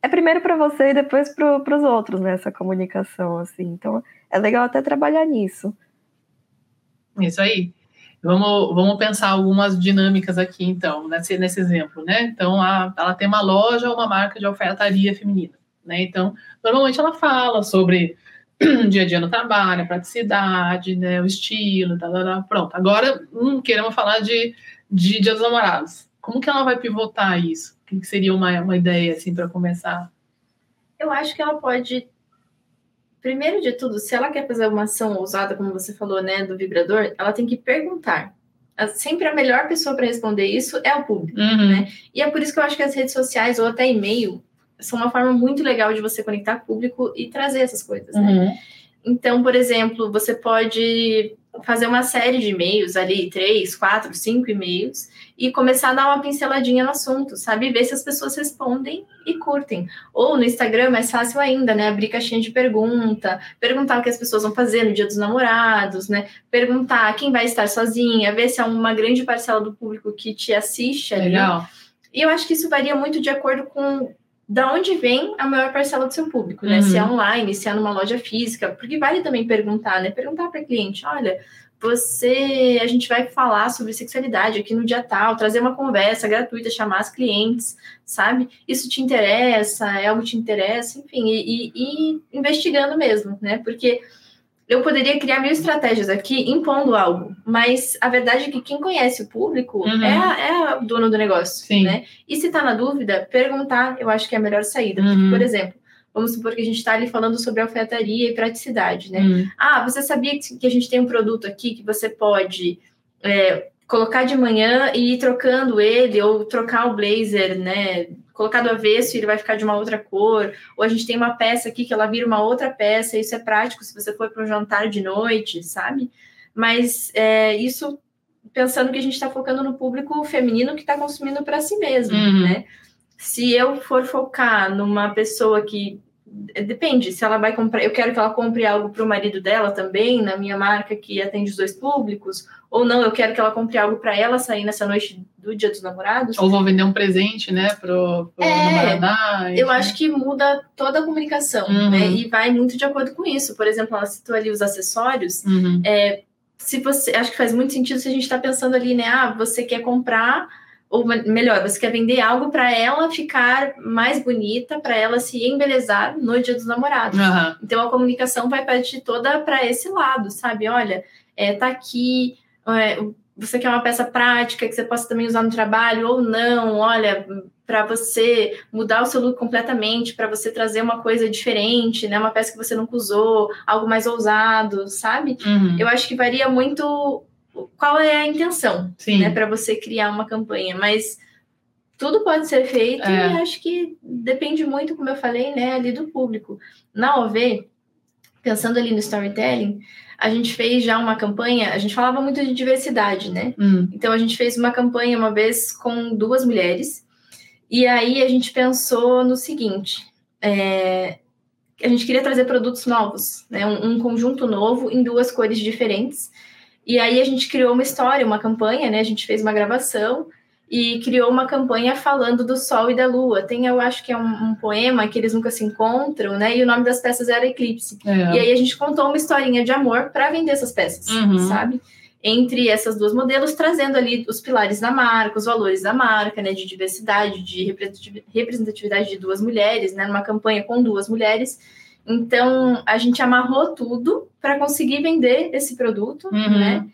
É primeiro para você e depois para os outros, né? Essa comunicação, assim. Então, é legal até trabalhar nisso. Isso aí. Vamos, vamos pensar algumas dinâmicas aqui, então, nesse, nesse exemplo, né? Então, a, ela tem uma loja ou uma marca de alfaiataria feminina, né? Então, normalmente ela fala sobre dia a dia no trabalho, a praticidade, né? O estilo, tá, tá, tá. pronto. Agora, hum, queremos falar de, de Dia dos Namorados. Como que ela vai pivotar isso? O que seria uma, uma ideia, assim, para começar? Eu acho que ela pode. Primeiro de tudo, se ela quer fazer uma ação ousada, como você falou, né, do vibrador, ela tem que perguntar. Sempre a melhor pessoa para responder isso é o público. Uhum. Né? E é por isso que eu acho que as redes sociais ou até e-mail são uma forma muito legal de você conectar público e trazer essas coisas. Né? Uhum. Então, por exemplo, você pode fazer uma série de e-mails ali, três, quatro, cinco e-mails, e começar a dar uma pinceladinha no assunto, sabe? Ver se as pessoas respondem e curtem. Ou no Instagram, mais fácil ainda, né? Abrir caixinha de pergunta, perguntar o que as pessoas vão fazer no dia dos namorados, né? Perguntar quem vai estar sozinha, ver se é uma grande parcela do público que te assiste ali. Legal. E eu acho que isso varia muito de acordo com da onde vem a maior parcela do seu público, né? Uhum. Se é online, se é numa loja física, porque vale também perguntar, né? Perguntar para cliente, olha, você, a gente vai falar sobre sexualidade aqui no dia tal, trazer uma conversa gratuita, chamar as clientes, sabe? Isso te interessa? É algo que te interessa? Enfim, e, e- e investigando mesmo, né? Porque eu poderia criar mil estratégias aqui impondo algo, mas a verdade é que quem conhece o público Uhum. é, a, é a dono do negócio, Sim. né? E se tá na dúvida, perguntar, eu acho que é a melhor saída. Uhum. Por exemplo, vamos supor que a gente está ali falando sobre alfaiataria e praticidade, né? Hum. Ah, você sabia que que a gente tem um produto aqui que você pode é, colocar de manhã e ir trocando ele, ou trocar o blazer, né? Colocar do avesso e ele vai ficar de uma outra cor. Ou a gente tem uma peça aqui que ela vira uma outra peça, isso é prático se você for para um jantar de noite, sabe? Mas é, isso pensando que a gente está focando no público feminino que está consumindo para si mesmo, Uhum. né? Se eu for focar numa pessoa que depende, se ela vai comprar, eu quero que ela compre algo para o marido dela também, na minha marca que atende os dois públicos, ou não, eu quero que ela compre algo para ela sair nessa noite do Dia dos Namorados. Ou vou vender um presente, né, pro, pro É, namorado. Eu acho que muda toda a comunicação, Uhum. né? E vai muito de acordo com isso. Por exemplo, ela citou ali os acessórios. Uhum. se você acho que faz muito sentido se a gente está pensando ali, né? Ah, você quer comprar ou me- melhor, você quer vender algo para ela ficar mais bonita, para ela se embelezar no Dia dos Namorados. Aham. Então a comunicação vai partir toda para esse lado, sabe? Olha, é, tá aqui, é, você quer uma peça prática que você possa também usar no trabalho ou não, olha, para você mudar o seu look completamente, para você trazer uma coisa diferente, né? Uma peça que você nunca usou, algo mais ousado, sabe? Uhum. Eu acho que varia muito qual é a intenção, Sim. né, para você criar uma campanha, mas tudo pode ser feito É. e acho que depende muito, como eu falei, né, ali do público. Na OV, pensando ali no storytelling, a gente fez já uma campanha, a gente falava muito de diversidade, né? Hum. Então a gente fez uma campanha uma vez com duas mulheres, e aí a gente pensou no seguinte: é, a gente queria trazer produtos novos, né? Um, um conjunto novo em duas cores diferentes. E aí a gente criou uma história, uma campanha, né? A gente fez uma gravação e criou uma campanha falando do Sol e da Lua. Tem, eu acho que é um, um poema que eles nunca se encontram, né? E o nome das peças era Eclipse. É. E aí a gente contou uma historinha de amor para vender essas peças, Uhum. sabe? Entre essas duas modelos, trazendo ali os pilares da marca, os valores da marca, né? De diversidade, de representativi- representatividade de duas mulheres, né? Numa campanha com duas mulheres. Então, a gente amarrou tudo para conseguir vender esse produto, Uhum. né?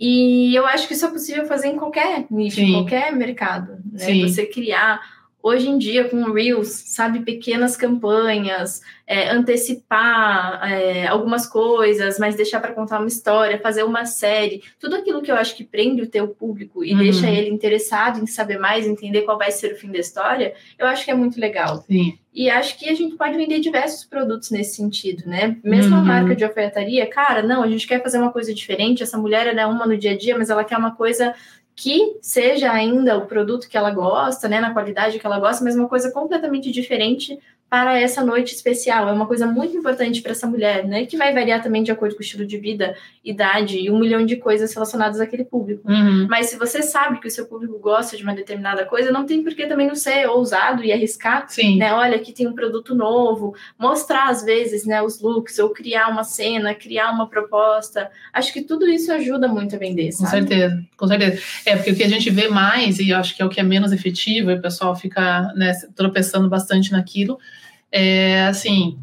E eu acho que isso é possível fazer em qualquer nicho, Sim. em qualquer mercado, né? Sim. Você criar hoje em dia com Reels, sabe, pequenas campanhas, é, antecipar é, algumas coisas, mas deixar para contar uma história, fazer uma série, tudo aquilo que eu acho que prende o teu público e Uhum. deixa ele interessado em saber mais, entender qual vai ser o fim da história, eu acho que é muito legal. Sim. E acho que a gente pode vender diversos produtos nesse sentido, né? Mesmo a Uhum. marca de alfaiataria, cara, não, a gente quer fazer uma coisa diferente. Essa mulher ela é uma no dia a dia, mas ela quer uma coisa que seja ainda o produto que ela gosta, né? Na qualidade que ela gosta, mas uma coisa completamente diferente para essa noite especial. É uma coisa muito importante para essa mulher, né? Que vai variar também de acordo com o estilo de vida, idade e um milhão de coisas relacionadas àquele público. Uhum. Mas se você sabe que o seu público gosta de uma determinada coisa, não tem por que também não ser ousado e arriscar Sim. né? Olha, aqui tem um produto novo, mostrar às vezes, né, os looks, ou criar uma cena, criar uma proposta. Acho que tudo isso ajuda muito a vender, Com sabe? certeza, com certeza. É, porque o que a gente vê mais, e eu acho que é o que é menos efetivo, e o pessoal fica né, tropeçando bastante naquilo, é assim,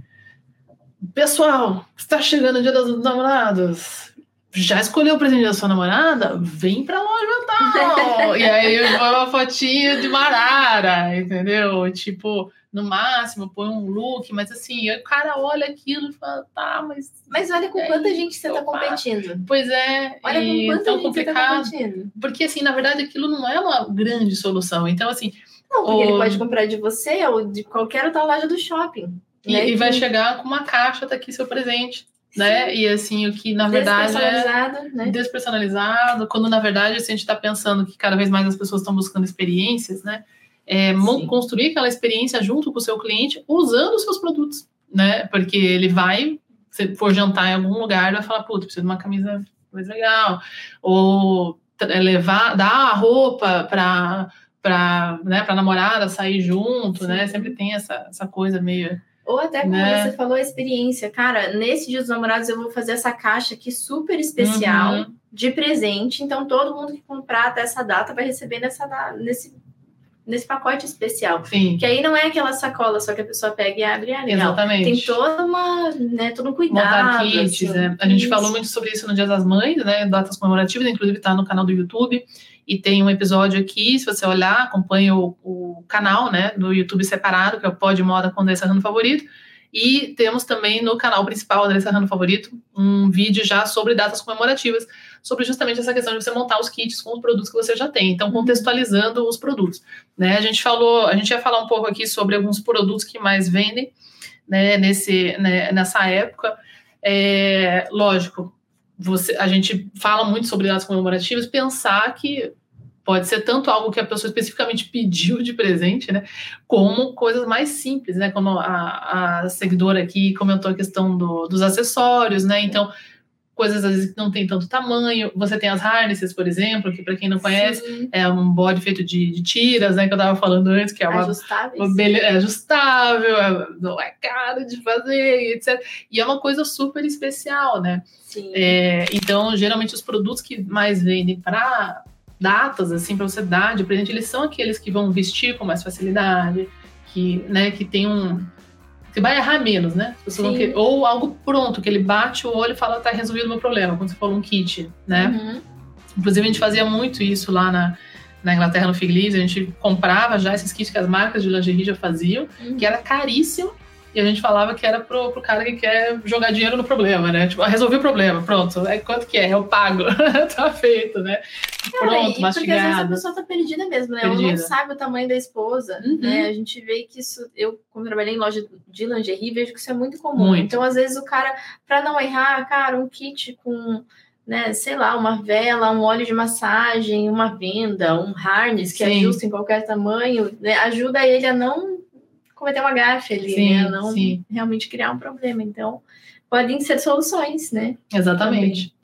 pessoal, está chegando o dia dos namorados, já escolheu o presente da sua namorada? Vem pra loja tal! e aí eu vou uma fotinha de Marara, entendeu? Tipo, no máximo, põe um look, mas assim, o cara olha aquilo e fala, tá, mas... Mas olha com É quanta isso gente você faço. competindo. Pois é, Olha com quanta tão gente você está complicado. competindo. Porque, assim, na verdade, aquilo não é uma grande solução. Então, assim, Não, porque Ou- ele pode comprar de você ou de qualquer outra loja do shopping. e, né? e vai Que- chegar com uma caixa, tá aqui seu presente, né? E, assim, o que, na verdade, é Despersonalizada, né? despersonalizado, quando, na verdade, assim, a gente tá pensando que cada vez mais as pessoas estão buscando experiências, né? É, construir aquela experiência junto com o seu cliente, usando os seus produtos, né? Porque ele vai, se for jantar em algum lugar, vai falar, puta, preciso de uma camisa mais legal. Ou levar, dar a roupa para para né, pra namorada sair junto, né? Sim. Sempre tem essa, essa coisa meio. Ou até como Né? você falou, a experiência. Cara, nesse Dia dos Namorados eu vou fazer essa caixa aqui super especial Uhum. de presente. Então, todo mundo que comprar até essa data vai receber nessa, nesse, nesse pacote especial. Sim, Que aí não é aquela sacola só que a pessoa pega e abre e ah, legal. exatamente. Tem toda uma, né, todo um cuidado. kits, assim. né? A gente Isso. falou muito sobre isso no Dia das Mães, né? Datas comemorativas, inclusive tá no canal do YouTube. E tem um episódio aqui, se você olhar, acompanha o, o canal, né? Do YouTube separado, que é o Pod Moda Condessa Rando Favorito. E temos também no canal principal, André Serrano Favorito, um vídeo já sobre datas comemorativas, sobre justamente essa questão de você montar os kits com os produtos que você já tem. Então, contextualizando os produtos. Né? A gente falou, a gente ia falar um pouco aqui sobre alguns produtos que mais vendem né, nesse, né, nessa época. É, lógico, você, a gente fala muito sobre datas comemorativas, pensar que pode ser tanto algo que a pessoa especificamente pediu de presente, né, como coisas mais simples, né, como a, a seguidora aqui comentou a questão do, dos acessórios, né, então coisas às vezes que não tem tanto tamanho. Você tem as harnesses, por exemplo, que para quem não conhece, Sim. é um bode feito de, de, tiras, né? Que eu estava falando antes, que é uma, uma é ajustável, é, não é caro de fazer, etc. E é uma coisa super especial, né? Sim. É, então, geralmente, os produtos que mais vendem para datas, assim, para você dar de presente, eles são aqueles que vão vestir com mais facilidade, que, né, que tem um você vai errar menos, né? Que, ou algo pronto, que ele bate o olho e fala, tá resolvido o meu problema, quando você falou um kit, né? Uhum. Inclusive, a gente fazia muito isso lá na, na Inglaterra, no Fig Leaves, a gente comprava já esses kits que as marcas de lingerie já faziam, uhum. que era caríssimo, e a gente falava que era pro, pro cara que quer jogar dinheiro no problema, né? Tipo, ah, resolvi o problema, pronto. É quanto que é? Eu pago. tá feito, né? Pronto, e mastigado. Porque às vezes a pessoa tá perdida mesmo, né? Perdida. Ela não sabe o tamanho da esposa, uhum. né? A gente vê que isso... Eu, como trabalhei em loja de lingerie, vejo que isso é muito comum. Muito. Então, às vezes, o cara, para não errar, cara, um kit com né, sei lá, uma vela, um óleo de massagem, uma venda, um harness que Sim. ajusta em qualquer tamanho, né, ajuda ele a não cometer uma gafe ali, sim, né? Não sim. realmente criar um problema. Então, podem ser soluções, né? Exatamente. Também.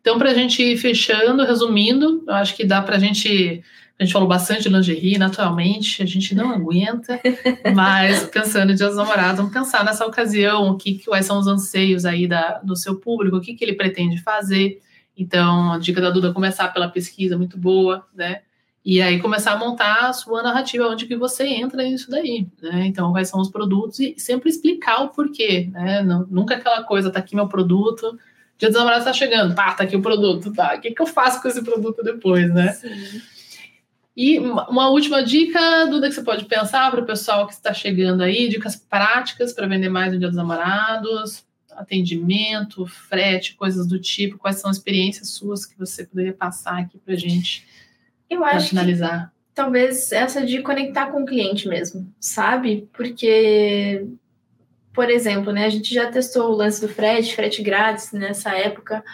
Então, para a gente ir fechando, resumindo, eu acho que dá para a gente. A gente falou bastante de lingerie, naturalmente, a gente não aguenta, mas pensando em Dia dos Namorados, vamos pensar nessa ocasião, o que, quais são os anseios aí da, do seu público, o que, que ele pretende fazer. Então, a dica da Duda é começar pela pesquisa, muito boa, né? E aí começar a montar a sua narrativa, onde que você entra nisso daí, né? Então, quais são os produtos e sempre explicar o porquê, né? Não, nunca aquela coisa, tá aqui meu produto, dia dos namorados tá chegando, pá, tá aqui o produto, tá? O que, que eu faço com esse produto depois, né? Sim. E uma última dica, Duda, que você pode pensar para o pessoal que está chegando aí, dicas práticas para vender mais no Dia dos Namorados, atendimento, frete, coisas do tipo, quais são as experiências suas que você poderia passar aqui para gente? Eu acho finalizar. Que, talvez essa de conectar com o cliente mesmo, sabe? Porque, por exemplo, né, a gente já testou o lance do frete, frete grátis nessa época,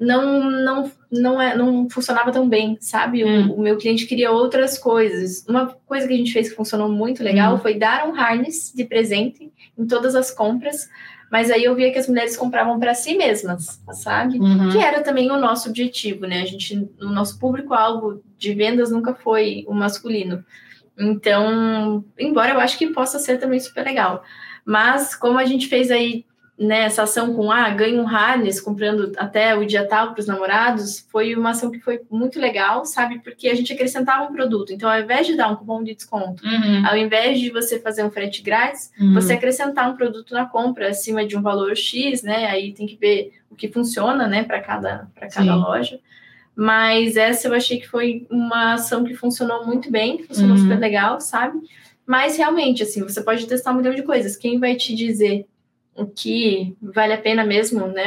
não não não, é, não funcionava tão bem, sabe? Hum. O, o, meu cliente queria outras coisas. Uma coisa que a gente fez que funcionou muito legal hum. foi dar um harness de presente em todas as compras mas aí eu via que as mulheres compravam para si mesmas, sabe? Uhum. Que era também o nosso objetivo, né? A gente, o nosso público-alvo de vendas nunca foi o masculino. Então, embora eu acho que possa ser também super legal. Mas como a gente fez aí né, essa ação com ah, ganha um harness comprando até o dia tal para os namorados, foi uma ação que foi muito legal, sabe? Porque a gente acrescentava um produto. Então, ao invés de dar um cupom de desconto, uhum. ao invés de você fazer um frete grátis, uhum. você acrescentar um produto na compra acima de um valor X, né? Aí tem que ver o que funciona, né, para cada, para cada loja. Mas essa eu achei que foi uma ação que funcionou muito bem, funcionou uhum. super legal, sabe? Mas realmente, assim, você pode testar um milhão de coisas. Quem vai te dizer o que vale a pena mesmo, né?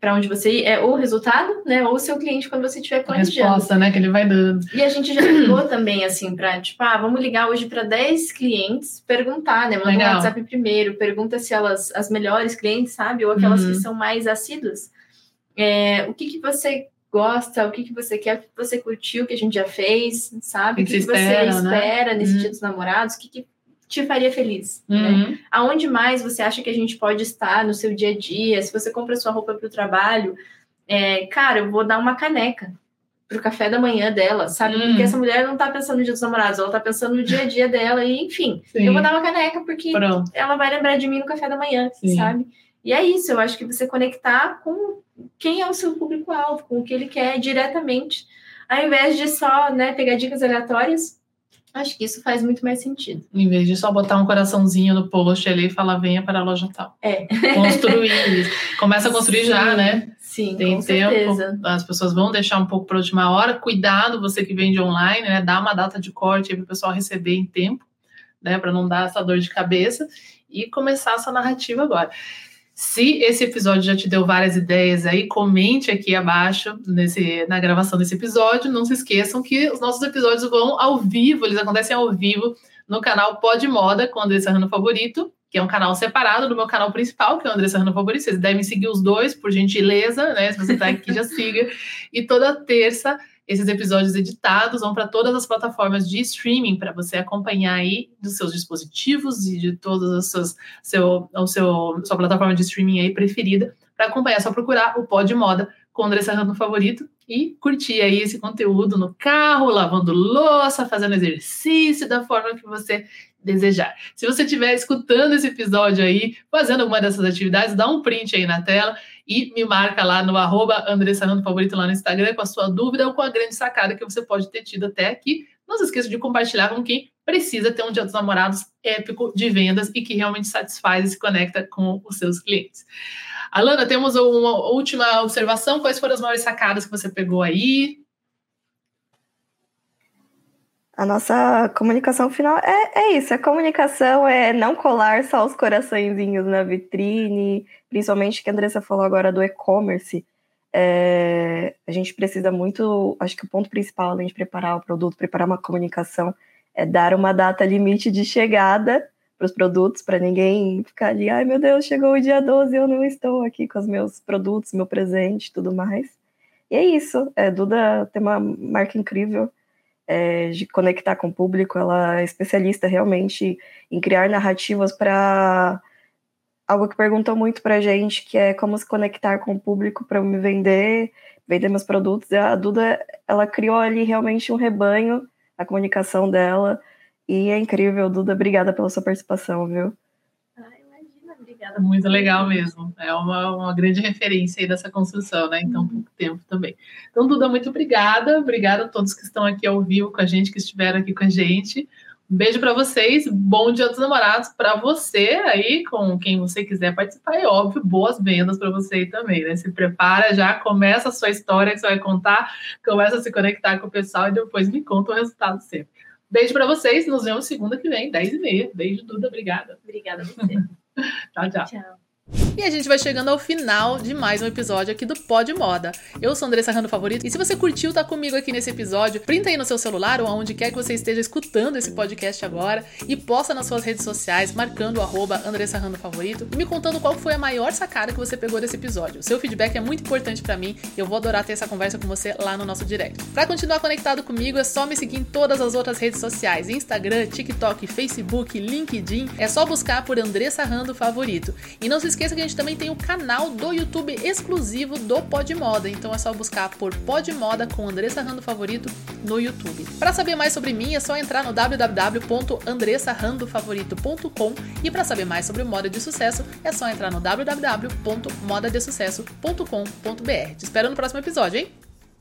Para onde você ir, é o resultado, né? Ou o seu cliente quando você estiver planejando. A resposta, né? Que ele vai dando. E a gente já ligou também, assim, para, tipo, ah, vamos ligar hoje para 10 clientes, perguntar, né? Manda Legal. um WhatsApp primeiro, pergunta se elas, as melhores clientes, sabe? Ou aquelas uhum. que são mais assíduas. É, o que, que você gosta, o que, que você quer, o que você curtiu, que a gente já fez, sabe? O que, que, que você espera, espera né? nesse uhum. dia dos namorados, o que, que te faria feliz. Né? Uhum. Né? Aonde mais você acha que a gente pode estar no seu dia a dia? Se você compra sua roupa para o trabalho, é, cara, eu vou dar uma caneca pro café da manhã dela, sabe? Uhum. Porque essa mulher não tá pensando no dia dos namorados, ela tá pensando no dia a dia dela e, enfim, Sim. eu vou dar uma caneca porque Pronto. ela vai lembrar de mim no café da manhã, Sim. sabe? E é isso, eu acho que você conectar com quem é o seu público-alvo, com o que ele quer diretamente, ao invés de só, né, pegar dicas aleatórias, Acho que isso faz muito mais sentido. Em vez de só botar um coraçãozinho no post ali e falar venha para a loja tal. É. Construir. Começa a construir Sim. já, né? Sim, Tem com tempo. Certeza. As pessoas vão deixar um pouco para a última hora. Cuidado, você que vende online, né? Dá uma data de corte para o pessoal receber em tempo. né, para não dar essa dor de cabeça e começar essa narrativa agora. Se esse episódio já te deu várias ideias aí, comente aqui abaixo nesse, na gravação desse episódio. Não se esqueçam que os nossos episódios vão ao vivo, eles acontecem ao vivo no canal Pod Moda com Andressa Rano Favorito, que é um canal separado do meu canal principal, que é o Andressa Rano Favorito. Vocês devem seguir os dois, por gentileza, né? Se você está aqui, já siga. E toda terça esses episódios editados vão para todas as plataformas de streaming para você acompanhar aí dos seus dispositivos e de todas as suas seu, o seu sua plataforma de streaming aí preferida para acompanhar. É só procurar o Pod Moda com o André Serrano favorito e curtir aí esse conteúdo no carro, lavando louça, fazendo exercício da forma que você desejar. Se você estiver escutando esse episódio aí, fazendo alguma dessas atividades, dá um print aí na tela e me marca lá no arroba Andressa Favorito lá no Instagram com a sua dúvida ou com a grande sacada que você pode ter tido até aqui. Não se esqueça de compartilhar com quem precisa ter um Dia dos Namorados épico de vendas e que realmente satisfaz e se conecta com os seus clientes. Alana, temos uma última observação. Quais foram as maiores sacadas que você pegou aí? A nossa comunicação final é, é isso. A comunicação é não colar só os coraçõezinhos na vitrine, principalmente que a Andressa falou agora do e-commerce. É, a gente precisa muito, acho que o ponto principal, além de preparar o produto, preparar uma comunicação, é dar uma data limite de chegada para os produtos, para ninguém ficar ali, ai meu Deus, chegou o dia 12 eu não estou aqui com os meus produtos, meu presente tudo mais. E é isso. É, Duda tem uma marca incrível é, de conectar com o público, ela é especialista realmente em criar narrativas para algo que perguntou muito para gente, que é como se conectar com o público para me vender, vender meus produtos. A Duda, ela criou ali realmente um rebanho, a comunicação dela, e é incrível, Duda, obrigada pela sua participação, viu? Obrigada. Muito legal mesmo. É uma, uma grande referência aí dessa construção, né? Então, pouco tempo também. Então, Duda, muito obrigada. Obrigada a todos que estão aqui ao vivo com a gente, que estiveram aqui com a gente. Um beijo para vocês. Bom Dia dos Namorados para você aí, com quem você quiser participar. E, óbvio, boas vendas para você também, né? Se prepara já, começa a sua história que você vai contar, começa a se conectar com o pessoal e depois me conta o resultado sempre. Beijo para vocês. Nos vemos segunda que vem, 10h30. Beijo, Duda. Obrigada. Obrigada a você. 掌掌 E a gente vai chegando ao final de mais um episódio aqui do Pod Moda. Eu sou Andressa Rando Favorito e se você curtiu tá comigo aqui nesse episódio, printa aí no seu celular ou aonde quer que você esteja escutando esse podcast agora e posta nas suas redes sociais marcando o arroba Andressa Rando Favorito e me contando qual foi a maior sacada que você pegou desse episódio. Seu feedback é muito importante para mim e eu vou adorar ter essa conversa com você lá no nosso direct. Para continuar conectado comigo é só me seguir em todas as outras redes sociais, Instagram, TikTok, Facebook, LinkedIn, é só buscar por Andressa Rando Favorito. E não se esqueça que a gente também tem o canal do YouTube exclusivo do Pod Moda, então é só buscar por Pod Moda com Andressa Rando Favorito no YouTube. Para saber mais sobre mim é só entrar no www.andressarandofavorito.com e para saber mais sobre moda de sucesso é só entrar no www.modadesucesso.com.br. Te espero no próximo episódio, hein?